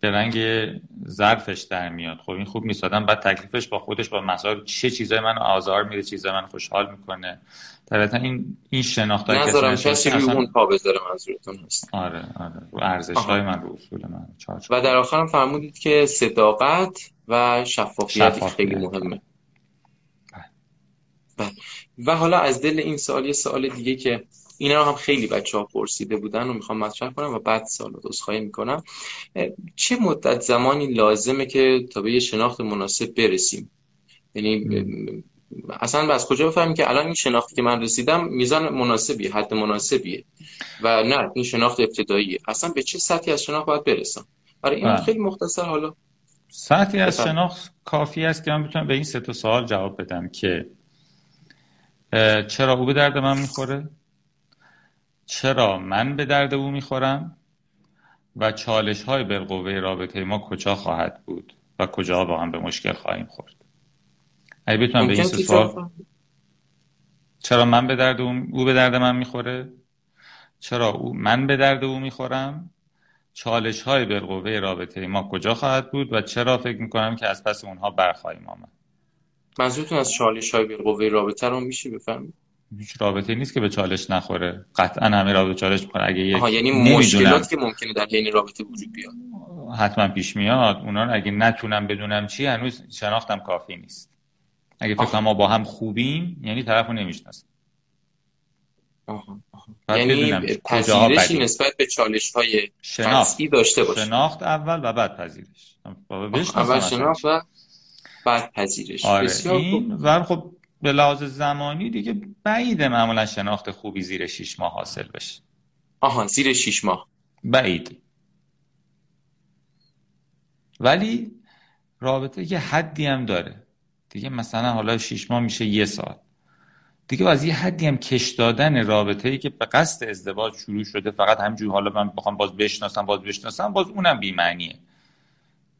به رنگ ظرفش در میاد. خب این خوب نیست. آدم بعد تکلیفش با خودش با مسائل چه چیزای من آزار میده چیزای من خوشحال می‌کنه. طبعا این این شناخت های نظرم کسی روی اون پا بذاره منظورتون هست آره آره. رو ارزش های من رو اصول من. و در آخرم فرمودید که صداقت و شفافیت خیلی مهمه. بله. و حالا از دل این سوال یه سوال دیگه که اینا رو هم خیلی بچه ها پرسیده بودن و می‌خوام مطرح کنم و بعد سوال خواهی می‌کنم. چه مدت زمانی لازمه که تا به یه شناخت مناسب برسیم؟ یعنی اصلا از کجا بفهمیم که الان این شناختی که من رسیدم میزان مناسبی حد مناسبیه و نه این شناخت ابتداییه. اصلا به چه سطحی از شناخت باید برسم؟ برای این بله. خیلی مختصر حالا. سطحی از شناخت کافی است که من بتونم به این سه تا سوال جواب بدم که چرا او به درد من می‌خوره؟ چرا من به درد او می‌خورم و چالش های بالقوه رابطه ما کجا خواهد بود و کجا با هم به مشکل خواهیم خورد؟ اگه بتونم به این سوال چرا من به درد او, او به درد من می‌خوره؟ چرا او من به درد او می‌خورم؟ چالش های بالقوه رابطه ما کجا خواهد بود و چرا فکر می‌کنم که از پس اونها برخواهیم آمد؟ منظورتون از چالش های بالقوه رابطه رو میشه بفهمید؟ هیچ رابطه نیست که به چالش نخوره. قطعا همه رابطه چالش می‌کنه اگه یک یعنی مشکلاتی که ممکنه در بین رابطه وجود بیاد. حتما پیش میاد. اونا اگه نتونم بدونم چی هنوز شناختم کافی نیست. اگه فکر ما با هم خوبیم یعنی طرفو نمی‌شناسم. یعنی پذیرشی نسبت به چالش های شناخت داشته باشه شناخت اول و بعد پذیرش. اول شناخت و بعد پذیرش. آره این و خب به لحاظ زمانی دیگه بعیده معمولا شناخت خوبی زیر شیش ماه حاصل بشه. آها زیر شیش ماه. بعید. ولی رابطه یه حدی هم داره. دیگه مثلا حالا شیش ماه میشه یه سال. دیگه از یه حدی هم کش دادن رابطه ای که به قصد ازدواج شروع شده فقط همجور حالا من بخوام باز بشناسم باز بشناسم باز اونم بی‌معنیه.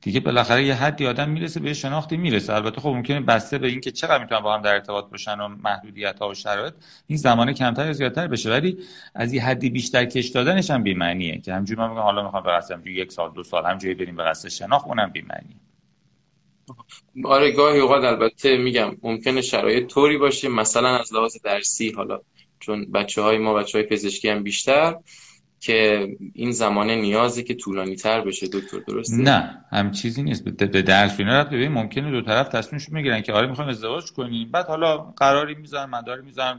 دیگه بالاخره یه حدی آدم می‌رسه به شناختی می‌رسه. البته خب ممکنه بسته به اینکه چقدر می‌تونن با هم در ارتباط باشن و محدودیت ها و شرایط این زمانه کمتر یا زیادتر بشه. ولی از یه حدی بیشتر کش دادنش هم بی‌معنیه که همجوری من میگم حالا می‌خوام به قصد یک سال دو سال همجوری بریم به قصد شناخت اونم بی‌معنیه. آره گاهی اوقات البته میگم ممکنه شرایط طوری باشه مثلا از لحاظ درسی حالا چون بچه های ما بچه های پزشکی هم بیشتر که این زمانه نیازی که طولانی تر بشه دکتر درسته؟ نه هم چیزی نیست. به درس اینا رفت ببین ممکنه دو طرف تصمیمش می‌گیرن که آره می‌خوام ازدواج کنیم. بعد حالا قراری می‌ذارن مداری می‌ذارن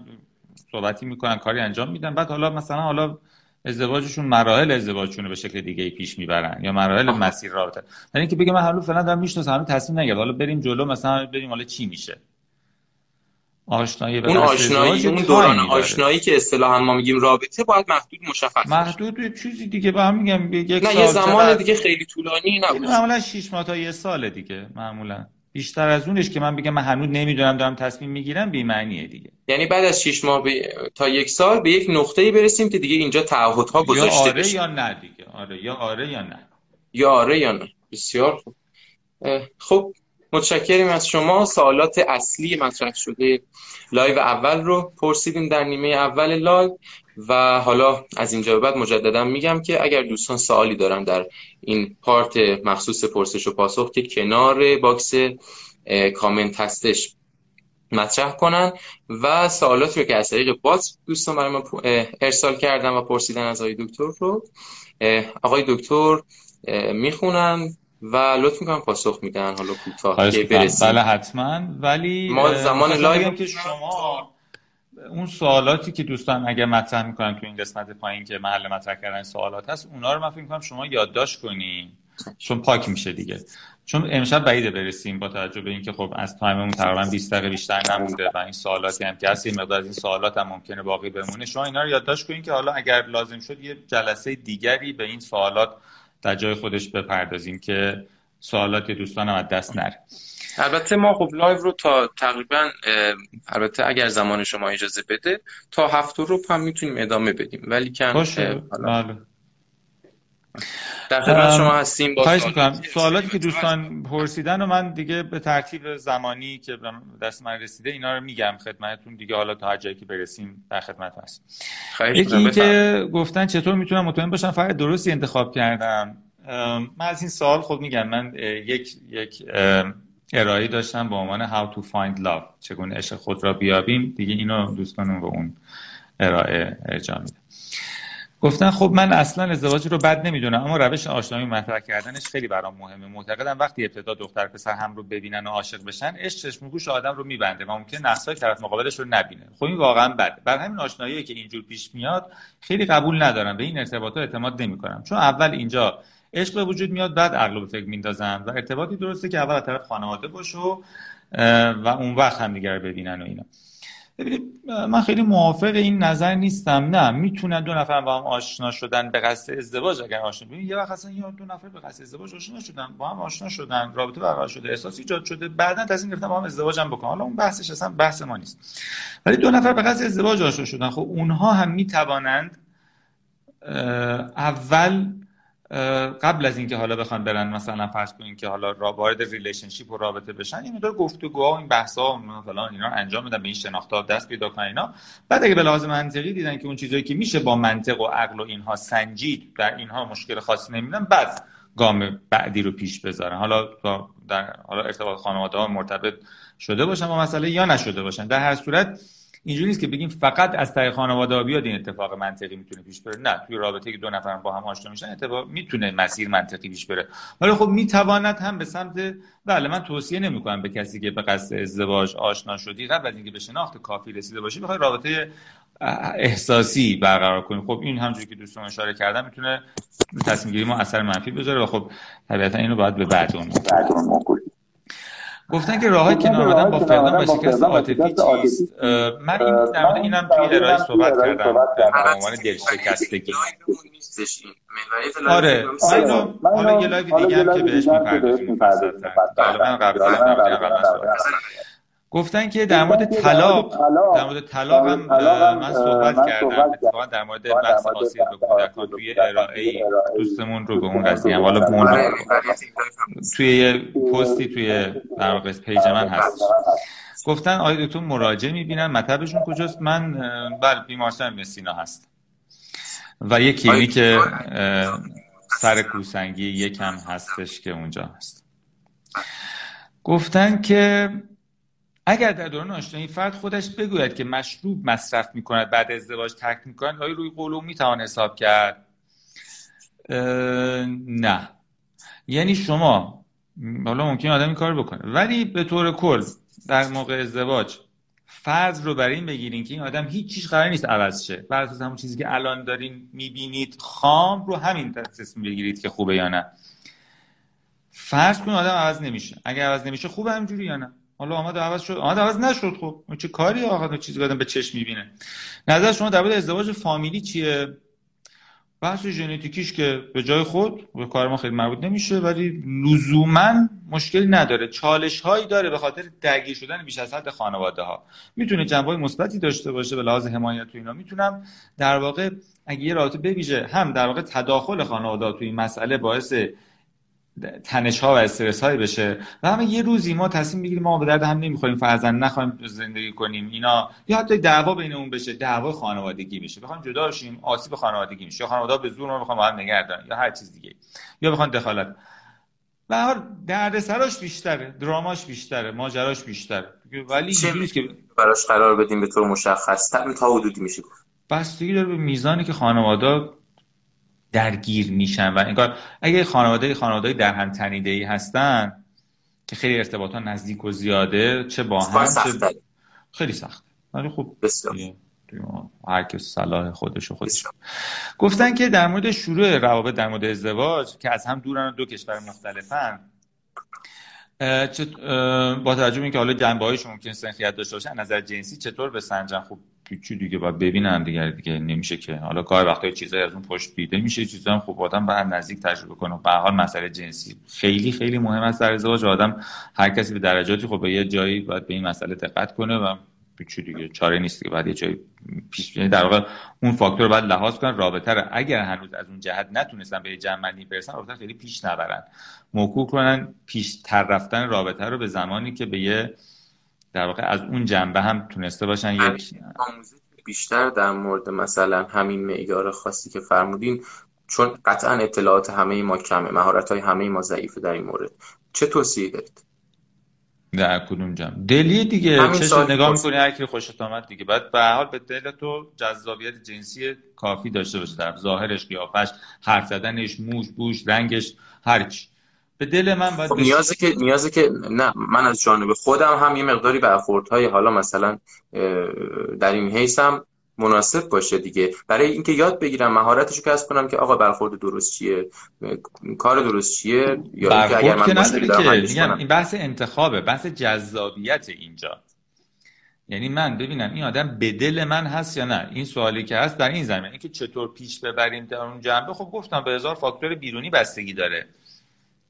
صحبتی می‌کنن کاری انجام میدن. بعد حالا مثلا حالا ازدواجشون مراحل ازدواجشون رو به شکل دیگه پیش می‌برن یا مراحل آه. مسیر رابطه. یعنی اینکه بگم من حالا فعلا دارم می‌شناسم همین تصمیم نگرفت حالا بریم جلو مثلا بریم حالا چی میشه. آشنایی اون آشنایی اون دوران آشنایی که اصطلاحا ما میگیم رابطه باید محدود مشخص محدود به چیزی دیگه با هم میگم. یک نه یه زمان دیگه خیلی طولانی نبود. معمولا 6 ماه تا یه سال دیگه معمولا. بیشتر از اونش که من بگم من هنوز نمی‌دونم دارم تصمیم می‌گیرم بی معنیه دیگه. یعنی بعد از 6 ماه تا یک سال به یک نقطه‌ای برسیم که دیگه اینجا تعهدها گذاشته یا آره بشه. یا نه دیگه. آره یا آره یا نه. یا آره یا نه. بسیار خوب. خب متشکریم از شما. سوالات اصلی مطرح شده live اول رو پرسیدیم در نیمه اول live و حالا از اینجا به بعد مجددا میگم که اگر دوستان سوالی دارن در این part مخصوص پرسش و پاسخ که کنار box کامنت هستش مطرح کنن و سوالاتی رو که از طریق bot دوستان برای ما ارسال کردن و پرسیدن از آقای دکتر رو آقای دکتر می‌خونن. و لطف می‌کنم پاسخ میدن حالا کوتاه که برسیم. بله حتما. ولی ما زمان live که شما اون سوالاتی که دوستان اگر مطرح می‌کنن تو این قسمت پایین که محل مطرح کردن سوالات هست اونا رو من فکر می‌کنم شما یادداشت کنین. چون پاک میشه دیگه. چون امشب بعیده برسیم با توجه به اینکه خب از time مون تقریبا 20 دقیقه بیشتر نمونده و این سوالاتی هم که هست این مقدار از این سوالات هم ممکنه باقی بمونه. شما اینا رو یادداشت کنین که حالا اگر لازم شد یه جلسه دیگری به این سوالات در جای خودش بپردازیم که سوالات دوستان هم از دست نره. البته ما خب live رو تا تقریبا البته اگر زمان شما اجازه بده تا هفته رو هم می‌تونیم ادامه بدیم. ولی باشه. بله. در خدمت شما هستیم با سوالاتی که دوستان پرسیدن و من دیگه به ترتیب زمانی که دست من رسیده اینا رو میگم خدمتتون دیگه. حالا تا جایی که برسیم در خدمت هست. یکی که گفتن چطور می‌تونم مطمئن باشم فرق درستی انتخاب کردم. من از این سوال خود میگم من یک یک ارائه داشتم با عنوان How to Find Love. چگونه عشق خود را بیابیم؟ دیگه اینو دوستانم به اون ارائه ارجاع میدم. گفتن خب من اصلا ازدواج رو بد نمی‌دونم اما روش آشنایی مطرح کردنش خیلی برام مهمه. معتقدم وقتی ابتدا دختر پسر هم رو ببینن و عاشق بشن عشق چشم گوش آدم رو میبنده و ممکن نقصای طرف مقابلش رو نبینه. خب این واقعا بد بر همین آشنایی که اینجور پیش میاد خیلی قبول ندارم. به این ارتباطات اعتماد نمی‌کنم. چون اول اینجا عشق به وجود میاد بعد عقل به فکر میندازن و ارتباطی درسته که اول طرف خانواده باشه و اون وقت هم دیگر ببینن و اینا. ببینید من خیلی موافق این نظر نیستم. نه می‌تونن دو نفر با هم آشنا شدن به قصد ازدواج اگر آشنا ببین یه وقت اصلا دو نفر به قصد ازدواج آشنا شدن با هم آشنا شدن رابطه برقرار شده احساس ایجاد شده بعدا تصمیم گرفتن با هم ازدواج هم بکنن. حالا اون بحثش اصلا بحث ما نیست. ولی دو نفر به قصد ازدواج آشنا شدن. خب اونها هم می‌توانند اول قبل از اینکه حالا بخوان برن مثلا فرض کنین که حالا وارد relationship و رابطه بشن این مقدار گفتگوها و این بحثا و فلان اینا انجام میدن به این شناختها دست پیدا کنن اینا. بعد اگه به لحاظ منطقی دیدن که اون چیزایی که میشه با منطق و عقل و اینها سنجید در اینها مشکل خاصی نمیدن بعد گام بعدی رو پیش بذارن. حالا در حالا ارتباط خانواده ها مرتبط شده باشن با مسئله یا نشده باشن. در هر صورت اینجوری نیست که بگیم فقط از طریق خانواده بیاد این اتفاق منطقی می‌تونه پیش بره. نه توی رابطه که دو نفر با هم آشنا میشن اتفاق می‌تونه مسیر منطقی پیش بره. ولی خب می‌تواند هم به سمت بله من توصیه نمی‌کنم به کسی که به قصد ازدواج آشنا شدی قبل از اینکه به شناخت کافی رسیده باشی بخوای رابطه احساسی برقرار کنیم خب این همونجوری که دوستان اشاره کردن می‌تونه تصمیم گیری ما اثر منفی بذاره و خب طبیعتا اینو باید به بعد اون گفتن که راه کنار آمدن با فقدان و شکست عاطفی چیست؟ من این در مورد اینم توی ارائه صحبت کردم. به عنوان دل شکستگی. آره. من حالا یه live دیگه هم که بهش می‌پردازیم من قبل گفتن که در مورد طلاق در مورد طلاق هم من صحبت کردم. اتفاقا در مورد بحث آسیب به کودکان توی ارائه دوستمون رو به اون قضیه هم حالا توی یه پستی توی در واقع page من هست. گفتن آیا دکتر مراجع می‌بینن؟ مطبشون کجاست؟ من بله بیمارستان سینا هست. و یه کلینیک سر کوهسنگی یکم هستش که اونجا هست. گفتن که اگر در دوران آشنایی فرد خودش بگوید که مشروب مصرف می کند بعد ازدواج ترک می کند آیا روی قولو می توان حساب کرد؟ نه. یعنی شما حالا ممکن آدم این کار بکنه ولی به طور کل در موقع ازدواج فرض رو برای این بگیرین که این آدم هیچ چیز قرار نیست عوض شه. بر اساس همون چیزی که الان دارین می‌بینید خام رو همین تصمیم بگیرید که خوبه یا نه. فرض کن آدم عوض نمیشه. اگر عوض نمیشه خوبه همجوری یا نه؟ حالا آمد عوض شد. آمد عوض نشد خب. چه کاری آقا چیزی آدم به چشم می‌بینه؟ نظر شما در ازدواج فامیلی چیه؟ بحث ژنتیکیش که به جای خود به کار ما خیلی مربوط نمیشه ولی لزوما مشکلی نداره. چالش هایی داره به خاطر درگیر شدن بیش از حد خانواده ها می‌تونه جنبه مثبتی داشته باشه به لحاظ حمایت تو اینا. می‌تونم در واقع اگه یه رابطه بویژه هم در واقع تداخل خانواده تو این مسئله باعث تنش ها و استرس هایی بشه. و همه یه روزی ما تصمیم بگیریم ما به درد هم نمی‌خوریم فرزن نخواهیم زندگی کنیم اینا. یا حتی دعوا بین بشه دعوا خانوادگی بشه. بخوام جدا شیم آسیب خانوادگی میشه. یا خانواده به زور ما بخوام با هم نگه دارن یا هر چیز دیگه یا بخوان دخالت. و هر درد سراش بیشتره دراماش بیشتره ماجراش بیشتره. ولی اینجوریه که براش قرار بدیم به طور مشخص؟ تا حدودی میشه بستگی داره به میزانی که خانواده درگیر میشن و انگار اگه خانواده خانواده در هم تنیده ای هستن که خیلی ارتباطا نزدیک و زیاده چه با هم چه خیلی سخت ولی خب هر کس صلاح خودش و خودش. گفتن که در مورد شروع روابط در مورد ازدواج که از هم دورن دو کشور مختلفن با توجه به اینکه حالا جنبه هایش ممکن سنخیت داشته باشه نظر جنسی چطور به سنجن خوب چی دیگه باید ببینن دیگه دیگه نمیشه که. حالا کار وقتا چیزایی از اون پشت دیده میشه چیزا هم خوب آدم بعد نزدیک تجربه کنه. به حال مسئله جنسی. خیلی خیلی مهم است در ازدواج. آدم هر کسی به درجاتی خب به یه جایی باید به این مسئله دقت کنه و چی دیگه چاره نیست که بعد یه جایی پیش یعنی در واقع اون فاکتور باید لحاظ کنن. رابطه رو اگر هنوز از اون جهت نتونستن به جمع برسن رابطه خیلی پیش نبرن. موکول کنن پیش تر رفتن رابطه رو به زمانی که به یه در واقع از اون جنبه هم تونسته باشن یک بیشتر در مورد مثلا همین معیار خاصی که فرمودین چون قطعا اطلاعات همه ما کمه مهارت های همه ما ضعیفه در این مورد. چه توصیه دارید؟ در کدوم جمع دلی دیگه چه نگاه می‌کنی هر کی خوشت آمد دیگه. بعد به حال به دل تو جذابیت جنسی کافی داشته باشه در ظاهرش قیافش حرف زدنش موش بوش رنگش هرچی به دل من باید خب نیازی که نیازی که نه من از جانب خودم هم یه مقداری برخوردهای حالا مثلا در این حیثم مناسب باشه دیگه. برای اینکه یاد بگیرم مهارتشو کسب کنم که آقا برخورد درست چیه کار درست چیه یا اینکه اگر من مشکلی دارم این بحث انتخابه بحث جذابیت اینجا. یعنی من ببینم این آدم به دل من هست یا نه؟ این سوالی که هست در این زمینه. اینکه چطور پیش ببریم در اون جنبه. خب گفتم به هزار فاکتور بیرونی بستگی داره.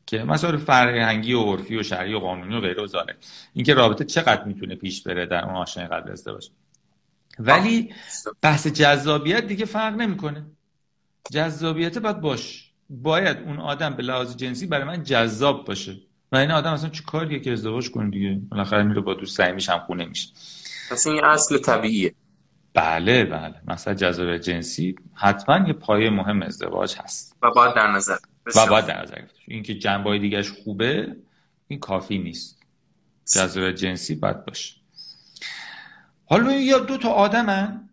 که مسائل فرهنگی و عرفی و شرعی و قانونی و غیره و زاره اینکه رابطه چقدر می‌تونه پیش بره در اون آشنای قبل ازدواج. ولی بحث جذابیت دیگه فرق نمی‌کنه. جذابیت باید باش. باید اون آدم به لحاظ جنسی برای من جذاب باشه. و این آدم اصلا چه کاریه که ازدواج کنه دیگه؟ بالاخره میره با دوست صمیمیش هم خونه میشه. پس این اصل طبیعیه. بله بله. مثلا جذابیت جنسی حتما یه پایه مهم ازدواج هست. و باید در نظر و باید در نظر گرفت اینکه جنبه دیگهش خوبه این کافی نیست. جذابیت جنسی باید باشه. حالا یا دو تا آدمن.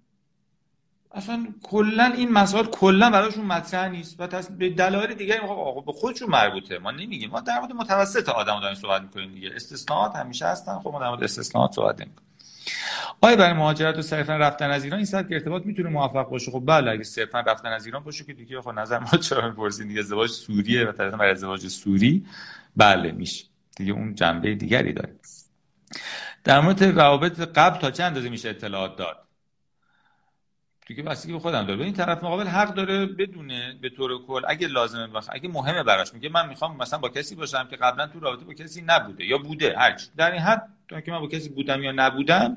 اصلا کلا این مسائل کلا براشون مطرح نیست و به دلایل دیگه آقا به خودشون مربوطه. ما نمیگیم. ما در مورد متوسط آدم داریم صحبت می‌کنیم دیگه. استثناءات همیشه هستن. خب ما در مورد استثناءات صحبت نمی‌کنیم. آیا برای مهاجرت و صرفا رفتن از ایران این سطح ارتباط می‌تونه موفق باشه؟ خب بله اگه صرفا رفتن از ایران باشه که دیگه خب نظر ما چرا می‌پرسین دیگه ازدواج سوریه و طرف برای ازدواج سوری؟ بله میشه. دیگه اون جنبه دیگری داره. در مورد روابط قبل تا چند اندازه میشه اطلاعات داد؟ دیگه بستگی به خودم داره. این طرف مقابل حق داره بدونه به طور کل. اگه لازمه بخ... اگه مهمه براش. میگه من می‌خوام مثلا با کسی باشم که قبلا تو رابطه با کسی نبوده یا بوده هرچی در این حد که من با کسی بودم یا نبودم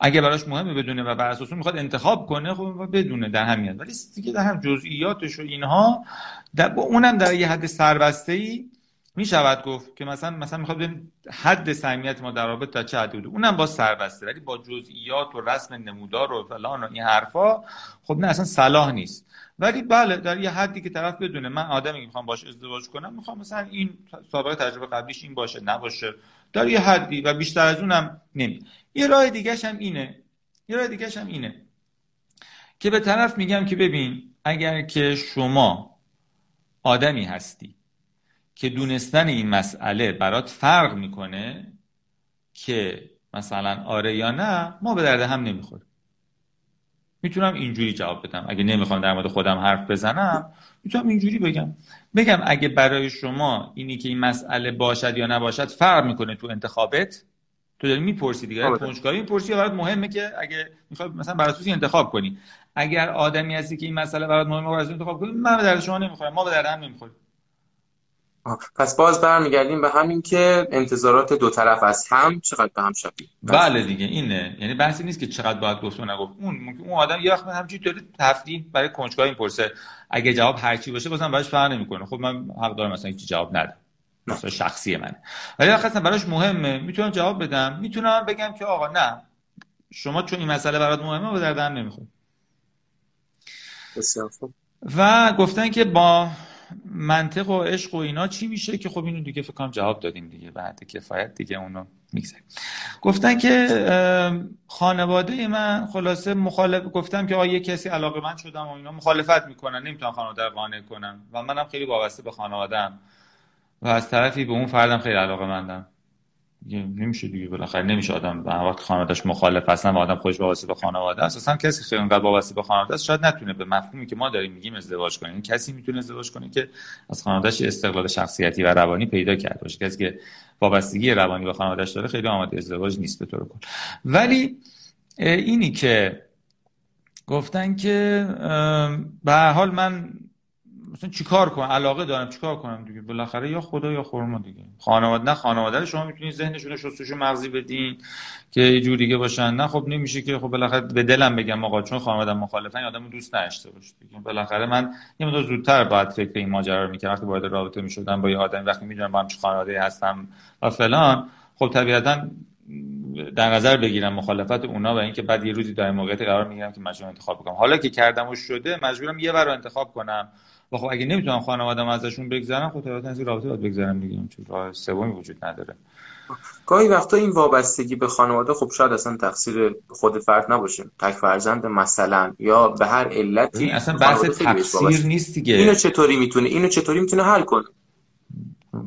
اگه براش مهمه بدونه و بر اساس می‌خواد انتخاب کنه خب بدونه در همین ولی دیگه در هم جزئیاتش و اینها در اونم در یه حد سربسته ای می شود گفت که مثلا مثلا می‌خواد حد صمیمیت ما در رابطه تا چه حدی اونم با سربسته. ولی با جزئیات و رسم نمودار و فلان و این حرفا خب نه اصلا صلاح نیست. ولی بله در یه حدی که طرف بدونه. من آدمی که می‌خوام باش ازدواج کنم می‌خوام مثلا این سابقه تجربه قبلیش این باشه نباشه. در یه حدی و بیشتر از اونم نمی یه راه دیگه هم اینه. یه راه دیگه هم اینه که به طرف میگم که ببین اگر که شما آدمی هستی که دونستن این مسئله برات فرق می‌کنه که مثلا آره یا نه ما به درد هم نمی‌خوریم. می‌تونم اینجوری جواب بدم. اگه نمی‌خوام در مورد خودم حرف بزنم می‌تونم اینجوری بگم. بگم اگه برای شما اینی که این مسئله باشد یا نباشد فرق می‌کنه تو انتخابت تو داری می‌پرسی دیگه آره. کنجکاوی می‌پرسی یا برات مهمه که اگه می‌خوای مثلا بر اساس انتخاب کنی. اگر آدمی هستی که این مسئله برات مهمه بر انتخاب کنی من به درد شما نمی‌خورم. ما به درد هم نمی‌خوریم. پس باز برمیگردیم به همین که انتظارات دو طرف از هم چقدر به هم شبیه؟ بله. دیگه اینه. یعنی بحثی نیست که چقدر باید گفت و نگفت. اون ممکن اون آدم یه وقت همچین طوری تفدید برای کنجکاوی می‌پرسه. اگه جواب هرچی باشه بازم براش فرق نمی‌کنه. خب من حق دارم مثلا هیچ جواب ندم. مثلا شخصی منه. ولی وقتی براش مهمه. می‌تونم جواب بدم؟ می‌تونم بگم که آقا نه. شما چون این مسئله برات مهمه به دردم نمی‌خوره و گفتن که با منطق و عشق و اینا چی میشه که خب اینو دیگه فکر کنم جواب دادیم دیگه. بعد کفایت دیگه اونو می‌گذاریم. گفتن که خانواده من خلاصه مخالف گفتم که آیه کسی علاقه من شدم و اینا مخالفت می‌کنن نمی‌تونم خانواده رو قانع کنم و منم خیلی وابسته به خانوادم و از طرفی به اون فردم خیلی علاقه مندم. نمیشه دیگه بالاخره نمیشه آدم به وقت خانوادهش مخالف هستن و آدم خودش وابسته به خانواده است. اصلا کسی خیلی انقدر وابسته به خانواده است شاید نتونه به مفهومی که ما داریم میگیم ازدواج کنه. کسی می‌تونه ازدواج کنه که از خانوادهش استقلال شخصیتی و روانی پیدا کرده باشه. کسی که وابستگی روانی به خانوادهش داره خیلی آماده ازدواج نیست به طور کل. ولی اینی که گفتن که به حال من مثلا چیکار کنم؟ علاقه دارم چیکار کنم دیگه؟ بالاخره یا خدا یا خورما دیگه. خانواده نه خانواده شما می‌تونید ذهنشون رو شستشو مغزی بدین که یه جور دیگه باشن. نه خب نمیشه که خب بالاخره به دلم بگم آقا چون خانواده مخالفن آدمو دوست نداشته باشه دیگه. بالاخره من یه مدت زودتر باید فکر این ماجرا رو می‌کردم. وقتی وارد رابطه می‌شدم با یه آدمی وقتی می‌دونم با هم چه خانواده هستم و فلان خب طبیعتا در نظر بگیرم مخالفت اونا و اینکه بعد یه روزی در موقعیت قرار می‌گیرم که مجبورم انتخاب کنم حالا که کردم و شده مجبورم یه بار انتخاب کنم. و خب اگه نمی‌تونم خانوادم ازشون بگذرم خب طبیعتا از رابطه باید بگذرم دیگه. چون راه سومی وجود نداره. گاهی وقتا این وابستگی به خانواده خب شاید اصلا تقصیر خود فرد نباشه. تک فرزند مثلا یا به هر علتی اصلا بحث تقصیر نیست دیگه. اینو چطوری می‌تونه؟ اینو چطوری می‌تونه حل کنه؟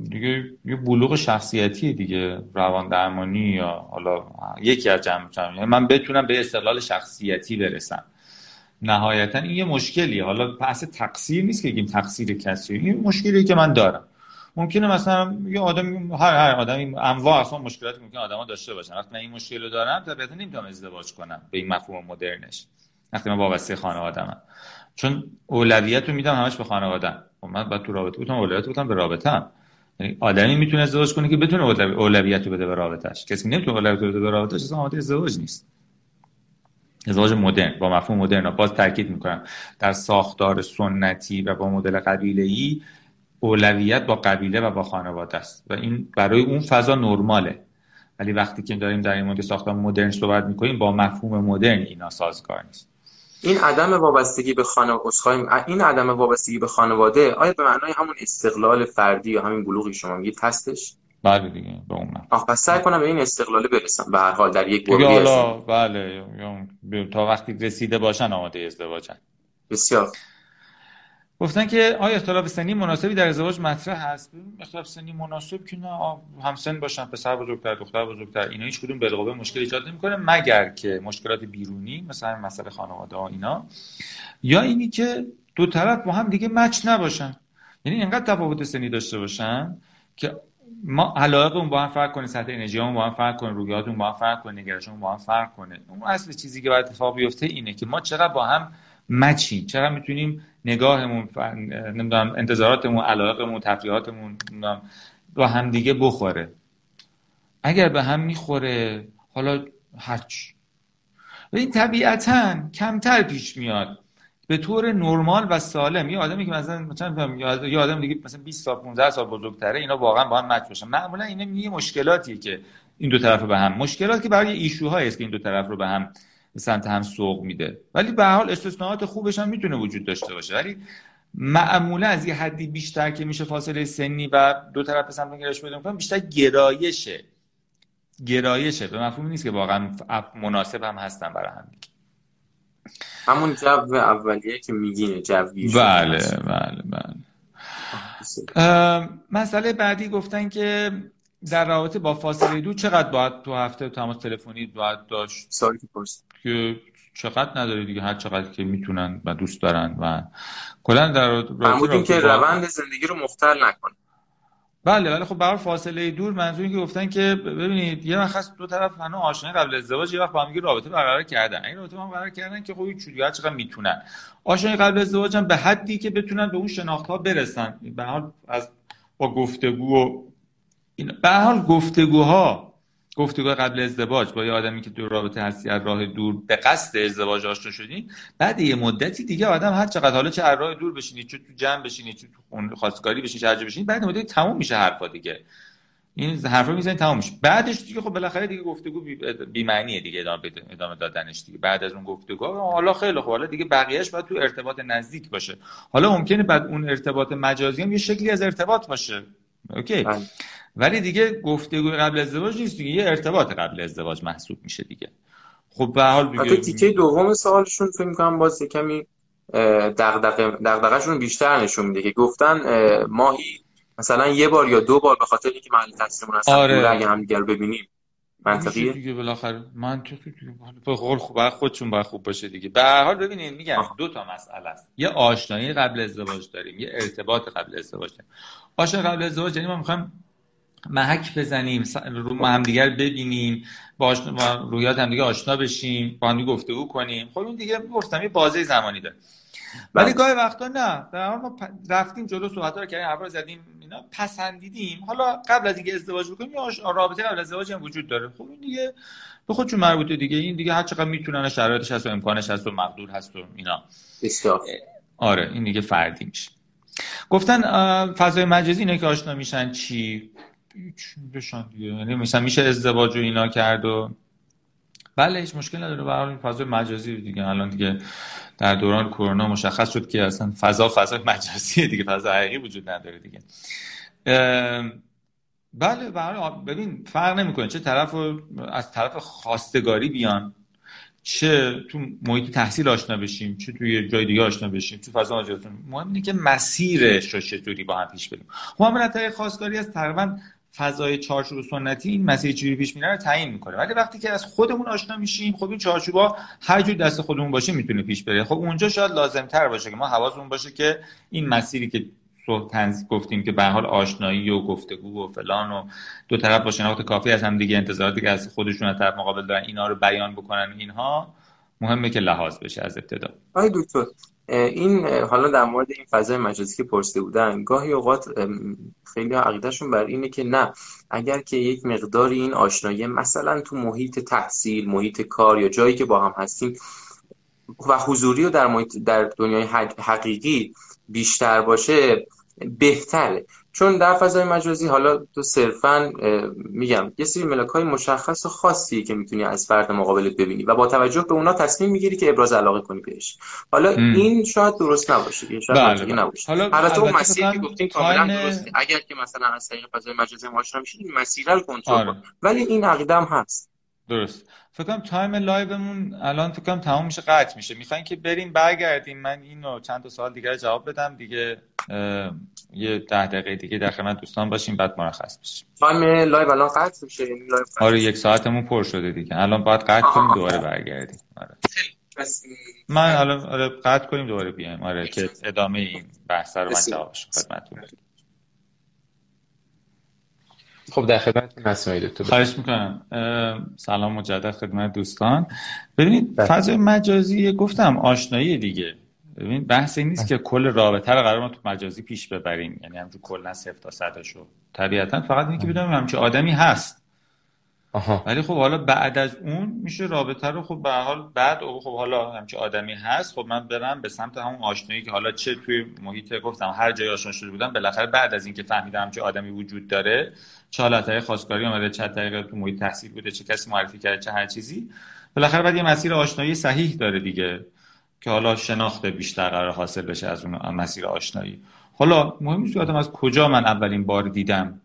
دیگه یه بلوغ شخصیتی دیگه. روان درمانی یا حالا یکی از جمع من بتونم به استقلال شخصیتی برسم. نهایتا این یه مشکلیه. حالا بحث تقصیر نیست که بگیم تقصیر کسی. این مشکلیه که من دارم. ممکنه مثلا یه آدم هر هر آدمی انواع اصلا مشکلاتی ممکن آدما داشته باشن. وقتی من این مشکل رو دارم طبیعتا نمی‌تونم ازدواج کنم به این مفهوم مدرنش. وقتی من وابسته خانواده‌ام. چون اولویت رو میدم همش به خانواده خب من بعد تو رابطه بودم اولویت بودم به رابطه‌ام. یعنی آدمی می‌تونه ازدواج کنه که بتونه اولویت رو بده به رابطش کسی نمی‌تونه اولویت بده به رابطش اصلا آماده ازدواج نیست. ازدواج مدرن با مفهوم مدرن. باز تاکید می‌کنم در ساختار سنتی و با مدل قبیله ای اولویت با قبیله و با خانواده است. و این برای اون فضا نرماله. ولی وقتی که داریم در این مورد ساختار مدرن صحبت می‌کنیم با مفهوم مدرن اینا سازگار نیست. این عدم وابستگی به خانواده این عدم وابستگی به خانواده آیا به معنای همون استقلال فردی یا همین بلوغی شما میگید هستش؟ بله دیگه به اون آخ پس سعی کنم به این استقلال برسم. به هر حال در یک بلوغی بله تا وقتی رسیده باشن آماده ازدواجن. بسیار. گفتن که آیا اختلاف سنی مناسبی در ازدواج مطرح هست؟ اختلاف سنی مناسب که نه همسن باشن پسر بزرگتر دختر بزرگتر اینا هیچ کدوم بالقوه مشکل ایجاد نمی‌کنه مگر که مشکلات بیرونی مثلا مسئله خانواده ها اینا. یا اینی که دو طرف با هم دیگه مچ نباشن. یعنی اینقدر تفاوت سنی داشته باشن که ما علاقمون با هم فرق کنه سطح انرژیمون با هم فرق کنه رویاتمون با هم فرق کنه نگرشمون با هم فرق کنه. اون اصل چیزی که باید اتفاق بیفته اینه که ما چقدر با هم مچیم چقدر می‌تونیم نگاهمون نمی‌دونم انتظاراتمون علاقمون تفریحاتمون با هم دیگه بخوره. اگر به هم می‌خوره حالا هرچی. این طبیعتا کمتر پیش میاد. به طور نرمال و سالم. یه آدمی که مثلا مثلا یه آدم دیگه مثلا 20 سال 15 سال بزرگتره اینا واقعا با هم مچ باشن. معمولا اینا یه مشکلاتیه که این دو طرف به هم مشکلات که برای ایشوهایی است که این دو طرف رو به هم سمت هم سوق میده. ولی به حال استثناءات خوبش هم می‌تونه وجود داشته باشه. ولی معمولا از یه حدی بیشتر که میشه فاصله سنی و دو طرف سمت گرایش می‌کنن بیشتر گرایشه. گرایشه. به مفهومی نیست که واقعا مناسب هم هستن برای هم همون جو اولیه که میگینه جوی بله بله بله. مسئله بعدی گفتن که در رابطه با فاصله دور چقدر باید تو هفته تماس تلفنی باید داشت؟ که چقدر نداره دیگه؟ هر چقدر که می‌تونن و دوست دارن و کلا در رابطه که روند زندگی رو مختل نکنه. بله ولی خب برای فاصله دور منظوری که گفتن که ببینید یه وقت دو طرف هنوز آشنایی قبل ازدواج یه وقت با هم رابطه برقرار کردن. این رابطه هم برقرار کردن که خب چوری هر چقدر می‌تونن. آشنایی قبل ازدواج هم به حدی که بتونن به اون شناخت ها برسن. به حال از با گفتگو و این به حال گفتگوها گفتگو قبل ازدواج با یه آدمی که تو رابطه هستی از راه دور به قصد ازدواج آشنا شدین بعد یه مدتی دیگه آدم هر چقدر حالا چه از راه دور بشینی چه تو جمع بشینی چه تو خواستگاری بشینی چه بشینی بعد مدتی تموم میشه حرفا دیگه. این حرفا می‌زنی تموم میشه. بعدش دیگه خب بالاخره دیگه گفتگو بی, معنیه دیگه ادامه ادامه دادنش دیگه. بعد از اون گفتگو حالا خیلی خب حالا دیگه بقیهش باید تو ارتباط نزدیک باشه. حالا ممکنه بعد اون ارتباط مجازی هم یه شکلی از ارتباط باشه. اوکی. بله. ولی دیگه گفتگو قبل ازدواج نیست دیگه یه ارتباط قبل ازدواج محسوب میشه دیگه. خب به حال دیگه تیکه دوم سوالشون فکر می‌کنم باز کمی دغدغه دغدغه‌شون بیشتر نشون میده که گفتن ماهی مثلا یه بار یا دو بار به خاطر اینکه محل تحصیلمون هستن آره. اگه هم دیگر ببینیم منطقیه؟ دیگه بالاخره. منطقی دیگه. به قول خوب خودشون باید خوب باشه دیگه. به هر حال ببینید میگم دو تا مسئله است. یه آشنایی قبل ازدواج داریم یه ارتباط قبل ازدواج داریم. آشنایی قبل ازدواج یعنی ما می‌خوایم محک بزنیم رو هم دیگر ببینیم با, با رویات همدیگه آشنا بشیم با هم گفتگو کنیم. خب این دیگه گفتم یه بازه زمانی داره. ولی. گاهی وقتا نه. در ما رفتیم جلو صحبت رو کردیم حرفا زدیم اینا پسندیدیم. حالا قبل از اینکه ازدواج بکنیم یا رابطه قبل از ازدواج هم وجود داره. خب این دیگه به خودشون مربوطه دیگه. این دیگه هر چقدر می‌تونن شرایطش هست و امکانش هست و مقدور هست و اینا. آره این دیگه فردی میشه. گفتن فضای مجازی اینا که آشنا میشن چی؟ بشن دیگه. یعنی مثلا میشه ازدواج و اینا کرد و بله هیچ مشکل نداره. به حال فضای مجازی دیگه. الان دیگه در دوران کرونا مشخص شد که اصلا فضا فضا مجازی دیگه. فضا حقیقی وجود نداره دیگه. بله برای ببین فرق نمی‌کنه. چه طرف از طرف خواستگاری بیان چه تو محیط تحصیل آشنا بشیم چه توی جای دیگه آشنا بشیم تو فضا مجازی. مهم اینه که مسیرش رو چطوری با هم پیش بریم. معاملت خواستگاری از تقریبا فضای چارچوب سنتی این مسیر چجوری پیش میره رو تعیین می‌کنه. ولی وقتی که از خودمون آشنا میشیم خب این چارچوبا هر جور دست خودمون باشه می‌تونه پیش بره. خب اونجا شاید لازم تر باشه که ما حواسمون باشه که این مسیری که تنز گفتیم که به حال آشنایی و گفتگو و فلان و دو طرف با شناخت کافی از هم دیگه انتظاراتی که از خودشون از طرف مقابل دارن اینا رو بیان بکنن اینها مهمه که لحاظ بشه از ابتدا. آقای دکتر این حالا در مورد این فضای مجازی که پرسیده بودن گاهی اوقات خیلی عقیدهشون بر اینه که نه اگر که یک مقداری این آشنایی مثلا تو محیط تحصیل محیط کار یا جایی که با هم هستیم و حضوری و در, محیط در دنیای حقیقی بیشتر باشه بهتره. چون در فضای مجازی حالا تو صرفا میگم یه سری ملک های مشخص و خاصی که می‌تونی از فرد مقابلت ببینی و با توجه به اونا تصمیم می‌گیری که ابراز علاقه کنی بهش حالا ام. این شاید درست نباشه یا شاید بله, بله. نباشه حالا البته اون مسیری که گفتیم کاملا درسته اگر که مثلا از طریق فضای مجازی آشنا میشید این مسیر رو کنترل آره. ولی این عقیده هم هست درست. فکر کنم time live مون الان فکر کنم تمام میشه قطع میشه. می‌خواین که بریم برگردیم. من اینو چند تا سوال دیگه جواب بدم. دیگه یه ده دقیقه دیگه در خدمت دوستان باشیم بعد مرخص بشیم. تایم لایو الان قطع میشه. آره یک ساعتمون پر شده دیگه. الان باید قطع کنیم دوباره برگردیم. آره. من الان آره قطع کنیم دوباره بیایم. آره که ادامه این بحث رو من جواب خدمتتون. خب در خدمت هستم دکتر خواهش می‌کنم. سلام مجدد خدمت دوستان. ببینید بله. فضای مجازی گفتم آشنایی دیگه. ببین بحث این نیست که کل رابطه رو قرار ما تو مجازی پیش ببریم. یعنی همجور کلا صفر تا صدشو طبیعتا فقط اینه که بدونیم همچه آدمی هست. ولی خب حالا بعد از اون میشه رابطه رو خب به حال بعد خب حالا همچه آدمی هست خب من برم به سمت همون آشنایی که حالا چه توی محیط گفتم هر جای آشنا شده بودم بالاخره بعد از اینکه فهمیدم همچه آدمی وجود داره چه حالتهای خواستگاری اومده چه طریق تو محیط تحصیل بوده چه کسی معرفی کرده چه هر چیزی بالاخره بعد یه مسیر آشنایی صحیح داره دیگه که حالا شناخت بیشتر قرار حاصل بشه از اون مسیر آشنایی. حالا مهم نیست از کجا من اولین بار دیدم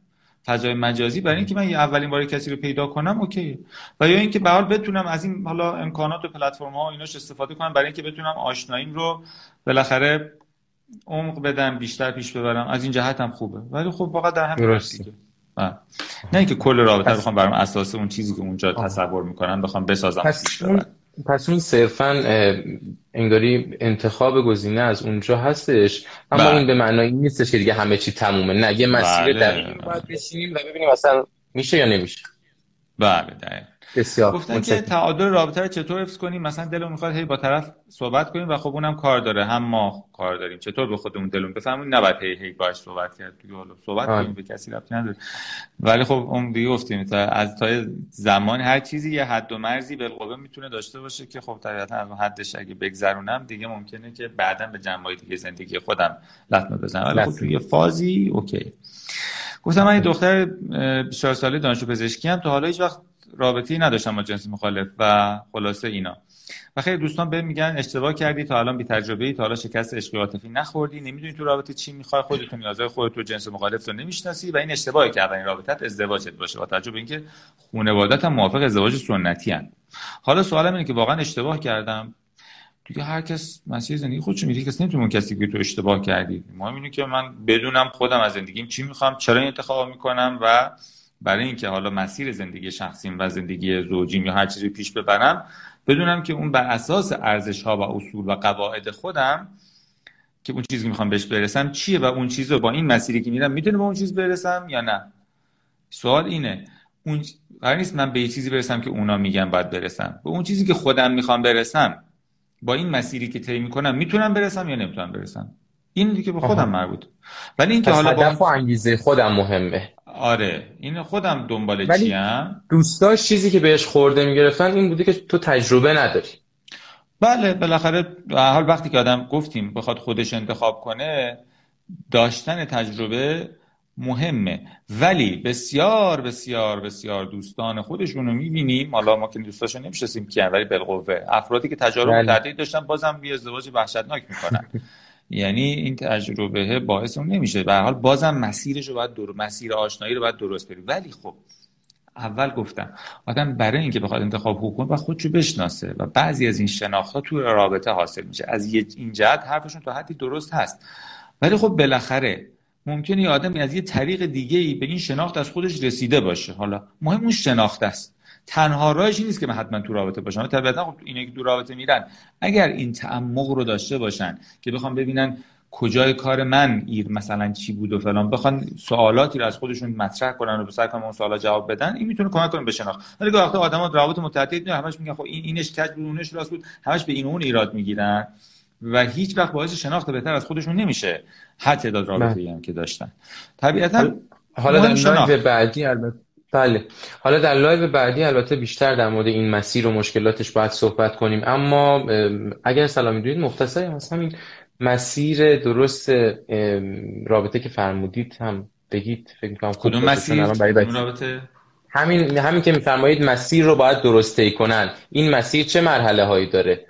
فضای مجازی برای اینکه من اولین بار کسی رو پیدا کنم اوکی. و یا اینکه به حال بتونم از این حالا امکانات و پلتفرم ها ایناش استفاده کنم برای اینکه بتونم آشناییم رو بالاخره عمق بدم بیشتر پیش ببرم. از این جهت هم خوبه. ولی خب واقعا در همین دیگه. نه اینکه کل رابطه پس... بخوام برام اساس اون چیزی که اونجا تصور می‌کنم بخوام بسازم پس اون پس اون صرفا انگاری انتخاب گزینه از اونجا هستش اما بله. این به معنای نیستش که دیگه همه چی تمومه نه یه مسیر بله. دقیقی باید بشینیم و ببینیم اصلا میشه یا نمیشه بله دقیقا بسیار. گفتن که تعادل رابطه رو چطور حفظ کنیم؟ مثلا دلمون می‌خواد هی با طرف صحبت کنیم و خب اونم کار داره. هم ما کار داریم. چطور به خودمون دلمون بفهمیم؟ نباید هی هی باش صحبت کرد. دیگه حالا صحبت کنیم به کسی ربطی نداره. ولی خب اون دیگه گفتیم تا از تا زمان هر چیزی یه حد و مرزی بالقوه می‌تونه داشته باشه که خب طبیعتا از حدش اگه بگذرونم دیگه ممکنه که بعدا به جنبه دیگه زندگی خودم لطمه بزنم. ولی خب توی فازی اوکی. گفتم من دختر 24 ساله دانشجو پزشکی هم تا حالا هیچ وقت رابطه‌ای نداشتم با جنس مخالف و خلاصه اینا. و خیلی دوستان به میگن اشتباه کردی تا الان بی تجربه ای تا حالا شکست عشقی عاطفی نخوردی. نمی‌دونی تو رابطه چی می‌خوای خودت نیازهای خودت رو جنس مخالف رو نمی‌شناسی و این اشتباهی که اولین رابطت ازدواجت باشه. با توجه اینکه خانواده‌ت هم موافق ازدواج سنتی هن. حالا سوالم اینه که واقعا اشتباه کردم. دیگه هر کس مسیر زندگی خودش میگه کسی نمی‌تونه کسی که تو اشتباه کردی. مهم اینه که من بدونم خودم از زندگیم چی می‌خوام چرا این انتخاب می‌کنم و برای اینکه حالا مسیر زندگی شخصیم و زندگی زوجیم یا هر چیزی پیش ببرم بدونم که اون بر اساس ارزش ها و اصول و قواعد خودم که اون چیزی که می‌خوام بهش برسم چیه و اون چیز رو با این مسیری که میرم می‌تونه به اون چیز برسم یا نه؟ سوال اینه. اون قرار نیست من به یه چیزی برسم که اونا میگن باید برسم. به اون چیزی که خودم می‌خوام برسم با این مسیری که طی می‌کنم می‌تونم برسم یا نمی‌تونم برسم؟ این دیگه به خودم مربوط ولی اینکه حالا هدف و انگیزه خودم مهمه. آره. این خودم دنبال چیم؟ دوستاش چیزی که بهش خورده می‌گرفتن این بوده که تو تجربه نداری. بله بالاخره حال وقتی که آدم گفتیم بخواد خودش انتخاب کنه داشتن تجربه مهمه. ولی بسیار بسیار بسیار دوستان خودشون رو می‌بینیم. حالا ما که دوستاشو نمیشستیم کیان ولی بالقوه. افرادی که تجارب بله. داشتن بازم یه ازدواج وحشتناک می‌کنن. یعنی این تجربه باعث اون نمیشه. به حال بازم مسیرش رو باید دور مسیر آشنایی رو باید درست بریم ولی خب اول گفتم آدم برای اینکه بخواد انتخاب حقوق و خودشو بشناسه و بعضی از این شناخت ها تو رابطه حاصل میشه. از این جهت حرفشون تا حدی درست هست. ولی خب بالاخره ممکنه آدمی از یه طریق دیگه ای به این شناخت از خودش رسیده باشه. حالا مهم اون شناخت است. تنها راهش این نیست که من حتما تو رابطه باشم. طبیعتا خب اینه که تو رابطه میرن. اگر این تعمق رو داشته باشن که بخوام ببینن کجای کار من ایر مثلا چی بود و فلان بخوان سوالاتی رو از خودشون مطرح کنن و سعی کنن اون سوالا جواب بدن این می‌تونه کمک کنه به شناخت. ولی گاهی وقتا آدما روابط متعدد همش میگن خب این اینش کج بود اونش راست بود. همش به این اون ایراد می‌گیرن و هیچ وقت باعث شناخت بهتر از خودشون نمیشه. حد تعداد رابطه ای هم که داشتن. طبیعتا حالا در بعدی البته بله. حالا در live بعدی البته بیشتر در مورد این مسیر و مشکلاتش باید صحبت کنیم. اما ام، اگر صلاح می‌دونید مختصری از همین مسیر درست رابطه که فرمودید هم بگید. فکر می‌کنم کدوم مسیر؟ کدوم بچه- رابطه؟ همین همین که میفرمایید مسیر رو باید درست طی کنن. این مسیر چه مرحله هایی داره؟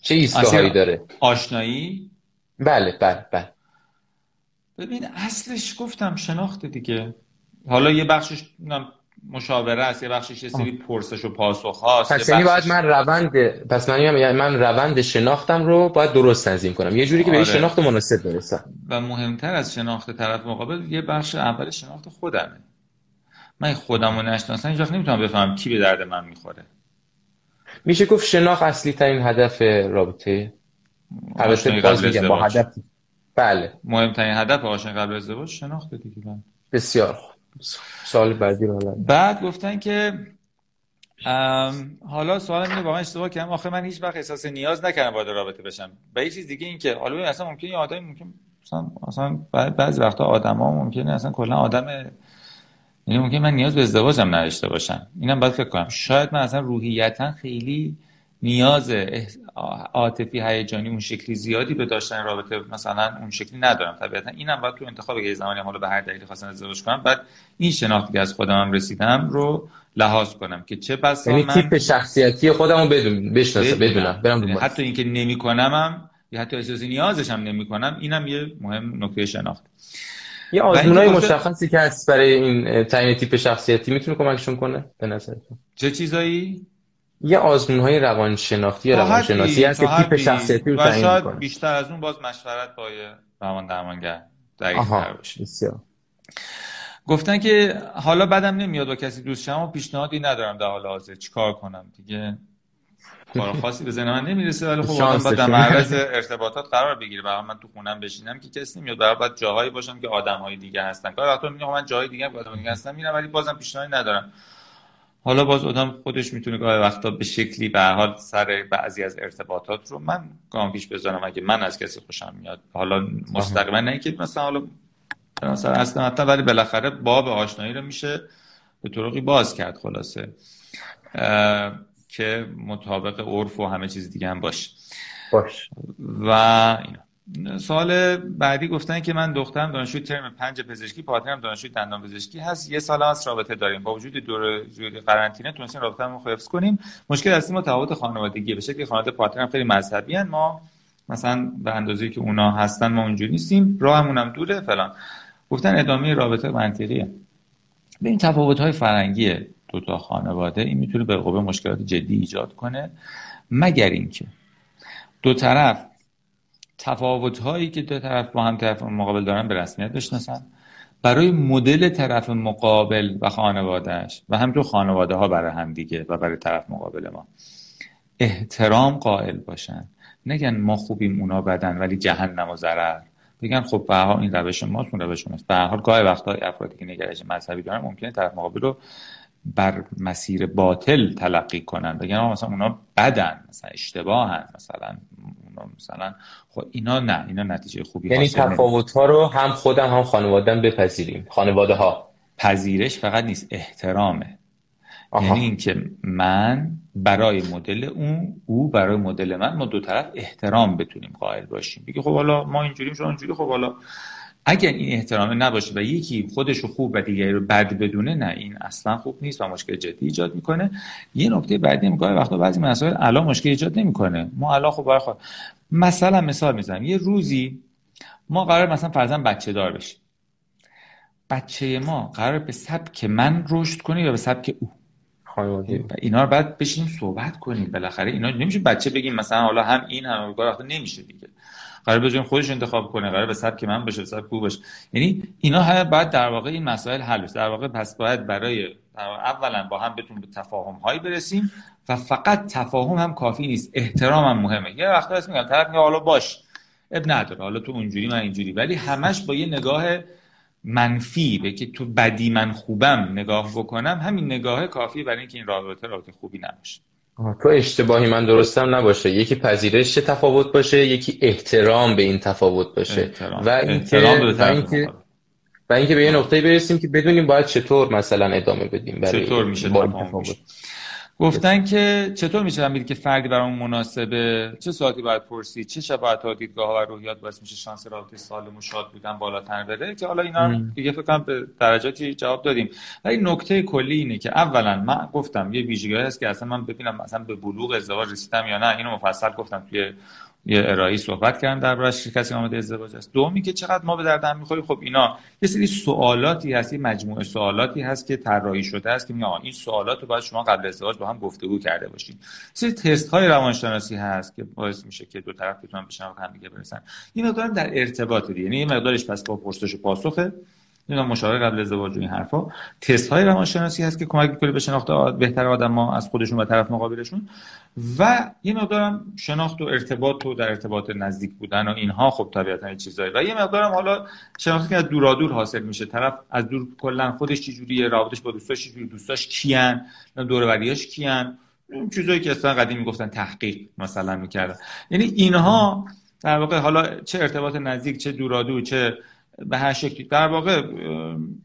چه ایستگاهایی داره؟ آشنایی؟ بله بله بله. ببین اصلش گفتم شناخت دیگه. حالا یه بخشش مشاوره است یه بخشش یه سری پرسش و پاسخ هاست پس یعنی باید من روند پس من میگم یعنی من روند شناختم رو باید درست تنظیم کنم. یه جوری که به آره. شناخت مناسب برسم و مهمتر از شناخت طرف مقابل یه بخش اول شناخت خودمه. من خودم رو نشناسم هیچ وقت نمی‌تونم بفهمم کی به درد من می‌خوره. میشه گفت شناخت اصلی ترین هدف رابطه؟ البته باز میگم با هدف. بله. مهمترین هدف آشنایی قبل ازدواج شناخت دیگه من. بسیار خوب. سوال بعدی رو بعد گفتن که حالا سوال اینه واقعا اشتباه کردم. آخه من هیچ وقت احساس نیاز نکردم وارد رابطه بشم. و یه چیز دیگه این که حالا اصلا ممکنه یه آدمی ممکن مثلا بعض- بعضی وقتا آدما ممکنه اصلا کلا آدم یعنی ممکن من نیاز به ازدواجم نداشته باشم. اینم باید فکر کنم. شاید من اصلا روحیتا خیلی نیاز عاطفی هیجانی اون شکلی زیادی به داشتن رابطه مثلا اون شکلی ندارم. طبیعتا اینم باید تو انتخاب یه زمانی حالا به هر دلیلی خواستم ازدواج کنم. بعد این شناختی که از خودم هم رسیدم رو لحاظ کنم که چه بسا یعنی من تیپ شخصیتی خودم رو بدون بشناسم بدونم. برم یعنی حتی اینکه نمیکنمم یا حتی احساس نیازش هم نمی‌کنم اینم یه مهم نکته شناخت. یه آزمونای مشخصی که هست برای این تعیین تیپ شخصیتی می‌تونه کمکشون کنه؟ به نظرتون. چه چیزایی؟ یه آزمونهای روانشناختی یا روانشناسی هست که تیپ شخصیتی رو تعیین شاید می‌کنه. بیشتر از اون باز مشورت با روان درمانگر دقیق آها تر باشه. بسیار. گفتن که حالا بدم نمیاد با کسی دوست شم و پیشنهادی ندارم در حال حاضر. چیکار کنم؟ دیگه کار خاصی به ذهن من نمی‌رسه ولی خب آدم. باید در معرض ارتباطات قرار بگیره. برای من تو خونم بشینم که کسی نمیاد. برای باید جاهایی باشم که آدمهای دیگه هستن. کار وقتا میگم من جاهای دیگه هم آدم دیگه هستن میرم ولی بازم پیشنهادی ندارم. حالا باز آدم خودش می‌تونه گاهی وقتا به شکلی به هر حال سر بعضی از ارتباطات رو من گام پیش بذارم. اگه من از کسی خوشم میاد حالا مستقیما نه اینکه مثلا حالا مثلا اصلا حتی ولی بالاخره باب آشنایی رو میشه به طرقی باز کرد خلاصه که مطابق عرف و همه چیز دیگه هم باشه. باش و اینا. سال بعدی گفتن که من دخترم دانشجوی ترم پنج پزشکی پارتنرم دانشجوی دندان پزشکی هست. یه سال از رابطه داریم. با وجود دور قرنطینه تونستیم رابطه‌مون رو حفظ کنیم. مشکل اصلی ما تفاوت خانوادگیه. به شکلی خانواده پارتنرم خیلی مذهبی هن. ما مثلا به اندازه‌ای که اونا هستن ما اونجوری نیستیم. راهمون هم دوره فلان. گفتن ادامه رابطه منطقیه. به این تفاوت‌های فرهنگی دو تا خانواده این می‌تونه به قوه مشکلات جدی ایجاد کنه. مگر اینکه دو طرف تفاوت هایی که دو طرف با هم طرف مقابل دارن به رسمیت بشناسن برای مدل طرف مقابل و خانوادهش و همینطور خانواده ها برای هم دیگه و برای طرف مقابل ما احترام قائل باشن. نگن ما خوبیم اونا بدن ولی جهنم و ضرر. بگن خب به این روش ماست اون روش ماست. به حال گاهی وقتا افرادی که نگرش مذهبی دارن ممکنه طرف مقابل رو بر مسیر باطل تلقی کنن. بگن مثلا اونا بدن مثلا اشتباهن مثلا مثلا. خب اینا نه اینا نتیجه خوبی یعنی تفاوت ها رو هم خودم هم خانوادم بپذیریم. خانواده ها پذیرش فقط نیست احترامه. آها. یعنی اینکه من برای مدل اون او برای مدل من ما دو طرف احترام بتونیم قائل باشیم. بگی خب حالا ما اینجوریم شما اینجوری خب حالا اگر این احترام نباشه و یکی خودش رو خوب و دیگری رو بد بدونه نه این اصلا خوب نیست و مشکل جدی ایجاد می‌کنه. یه نکته بعدی هم گاهی وقتا بعضی مسائل الان مشکل ایجاد نمی‌کنه. ما الان خب برای خود مثلا مثال می‌زنم. یه روزی ما قرار مثلا فرضاً بچه دار بشیم بچه ما قرار به سبک من رشد کنه یا به سبک او؟ خانواده. اینا رو بعد بشینیم صحبت کنیم. بالاخره اینا نمیشه بچه بگیم مثلا حالا هم این هم نمیشه دیگه. قرار بذاریم خودش انتخاب کنه قرار به سبک من بشه سبک او باشه. یعنی اینا هم باید در واقع این مسائل حل بشه در واقع پس باید برای اولا با هم بتون به تفاهم هایی برسیم و فقط تفاهم هم کافی نیست احترام هم مهمه. یه وقتا هست میگم طرف میگه حالا باش اب نداره حالا تو اونجوری من اینجوری. ولی همش با یه نگاه منفی به که تو بدی من خوبم نگاه بکنم همین نگاه کافی برای اینکه این رابطه رابطه خوبی نباشه. تو اشتباهی من درستم نباشه. یکی پذیرش تفاوت باشه یکی احترام به این تفاوت باشه. و اینکه و اینکه و اینکه به یه نقطه برسیم که بدونیم باید چطور مثلا ادامه بدیم برای چطور میشه تفاوت. گفتن که چطور میشه فهمید که فردی برام مناسبه؟ چه ساعتی باید پرسید؟ چه شب تا دیدگاه و روحیات باعث میشه شانس رابطه سالم و شاد بودن بالاتر بره؟ که حالا اینا دیگه فکر کنم به درجاتی جواب دادیم. ولی نکته کلی اینه که اولا من گفتم یه ویژگی هست که اصلا من ببینم مثلا به بلوغ ازدواج رسیدم یا نه. اینو مفصل گفتم توی یه ارائه صحبت کردم دربارش کسی آمده ازدواج است. دومی که چقدر ما به درد هم می‌خوریم خب اینا یه سری سوالاتی هست یه مجموعه سوالاتی هست که طراحی شده است که میگه این سوالات رو باید شما قبل ازدواج با هم گفتگو کرده باشین. سری تست های روانشناسی هست که باعث میشه که دو طرف بتونن به هم دیگه برسن. این مقدار در ارتباط دیگه یعنی مقدارش پس با پرسش و پاسخه. اینا مشاوره قبل ازدواج و این حرفا. تست های روانشناسی هست که کمک می‌کنه به شناخت بهتر آدم ها از خودشون و طرف مقابلشون. و یه مقدارم شناخت و ارتباط و در ارتباط نزدیک بودن و اینها خب طبیعتا چیزایی. و یه مقدارم حالا شناختی که از دور حاصل میشه. طرف از دور کلا خودش چجوریه رابطش با دوستاش چجوری دوستاش کیان دور وریاش کیان. چیزایی که اصلا قدیم می‌گفتن تحقیق مثلا می‌کردن. یعنی اینها در واقع حالا چه ارتباط نزدیک چه دورادو چه به هر شکلی. در واقع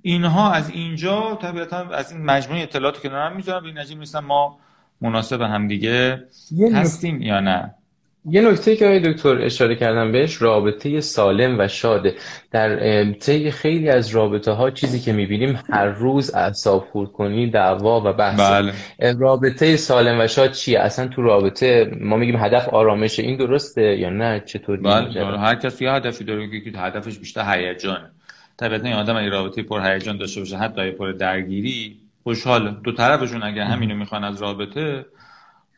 اینها از اینجا طبیعتا از این مجموعه اطلاعاتی که دارم می‌ذارم. به این نتیجه ما مناسب همدیگه هستیم یا نه. یه نکته که آقای دکتر اشاره کردم بهش رابطه سالم و شاده. در طی خیلی از رابطه ها چیزی که می‌بینیم هر روز اعصاب خورد کنی دعوا و بحث. بله. رابطه سالم و شاد چیه؟ اصلا تو رابطه ما میگیم هدف آرامشه این درسته یا نه؟ چطوری بله هر کسی هدفی داره که هدفش بیشتر هیجانه طبیعتا این آدم این رابطه پر هیجان داشته باشه حتی پر درگیری خوشحال دو طرفشون اگر همینو می‌خوان از رابطه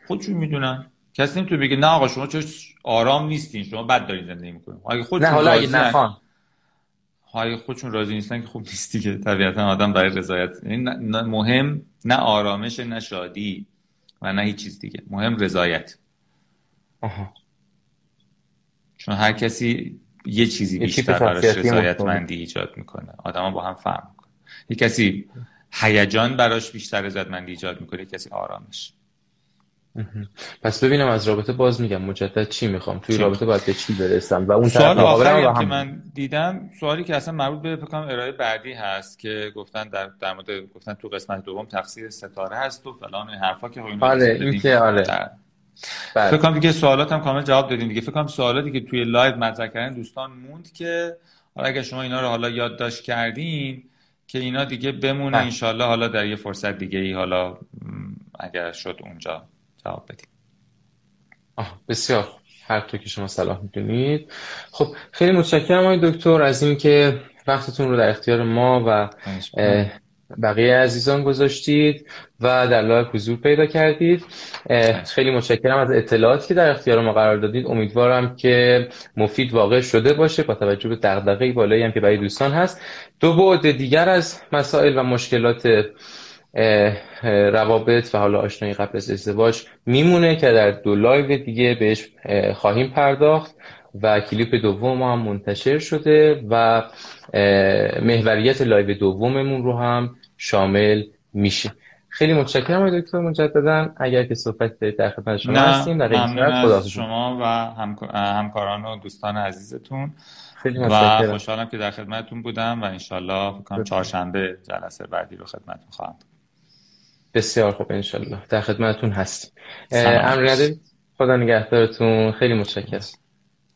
خودشون می‌دونن. کسی نمی‌تونه بگه نه آقا شما چه آرام نیستین شما بد دارین زندگی می‌کنین. اگه خودشون نه حالا اگه نخوان اگه خودشون راضی نیستن که خوب نیستی که طبیعتا آدم برای رضایت یعنی مهم نه آرامش نه شادی و نه هیچ چیز دیگه. مهم رضایت. آها. چون هر کسی یه چیزی بیشتر براش رضایتمندی ایجاد می‌کنه. آدما با هم فهم می‌کنه یه کسی هیجان براش بیشتر رضایتمندی ایجاد می‌کنه کسی آرامش. پس ببینم از رابطه باز میگم. مجدد چی می‌خوام؟ توی رابطه باید به چی برسم؟ و اون سوال آخری هم... که من دیدم سوالی که اصلا مربوط به فکر ارائه بعدی هست که گفتن در در مورد گفتن تو قسمت دوم تقصیر ستاره هست و فلان حرفا که آره این که آره. بله. فکر کنم دیگه سوالات هم کامل جواب دادیم دیگه. فکر کنم سوالاتی که توی live مطرح کردن دوستان موند که حالا اگه شما اینا رو حالا یادداشت کردین که اینا دیگه بمونه بله. انشالله حالا در یه فرصت دیگه ای حالا اگر شد اونجا. جواب بدیم. آه بسیار هر طور که شما صلاح می‌دونید. خب خیلی متشکرم آقای دکتر از اینکه وقتتون رو در اختیار ما و بقیه عزیزان گذاشتید و در live حضور پیدا کردید. خیلی متشکرم از اطلاعاتی که در اختیار ما قرار دادید. امیدوارم که مفید واقع شده باشه با توجه به دغدغه بالایی هم که برای دوستان هست. دو بعد دیگر از مسائل و مشکلات روابط و حالا آشنایی قبل از ازدواج میمونه که در دو live دیگه بهش خواهیم پرداخت و کلیپ دوم هم منتشر شده و محوریت لایو دوممون رو هم شامل میشه. خیلی متشکرم آقای دکتر مجددا. اگر که صحبت در خدمت شما هستیم در از شما و همکاران و دوستان عزیزتون. خیلی و خوشحالم که در خدمتتون بودم و انشالله بکنم چهارشنبه جلسه بعدی رو خدمتتون خواهم بسیار خوب انشالله. در خدمتتون هستیم. امر خدا نگهدارتون. خیلی متشکرم.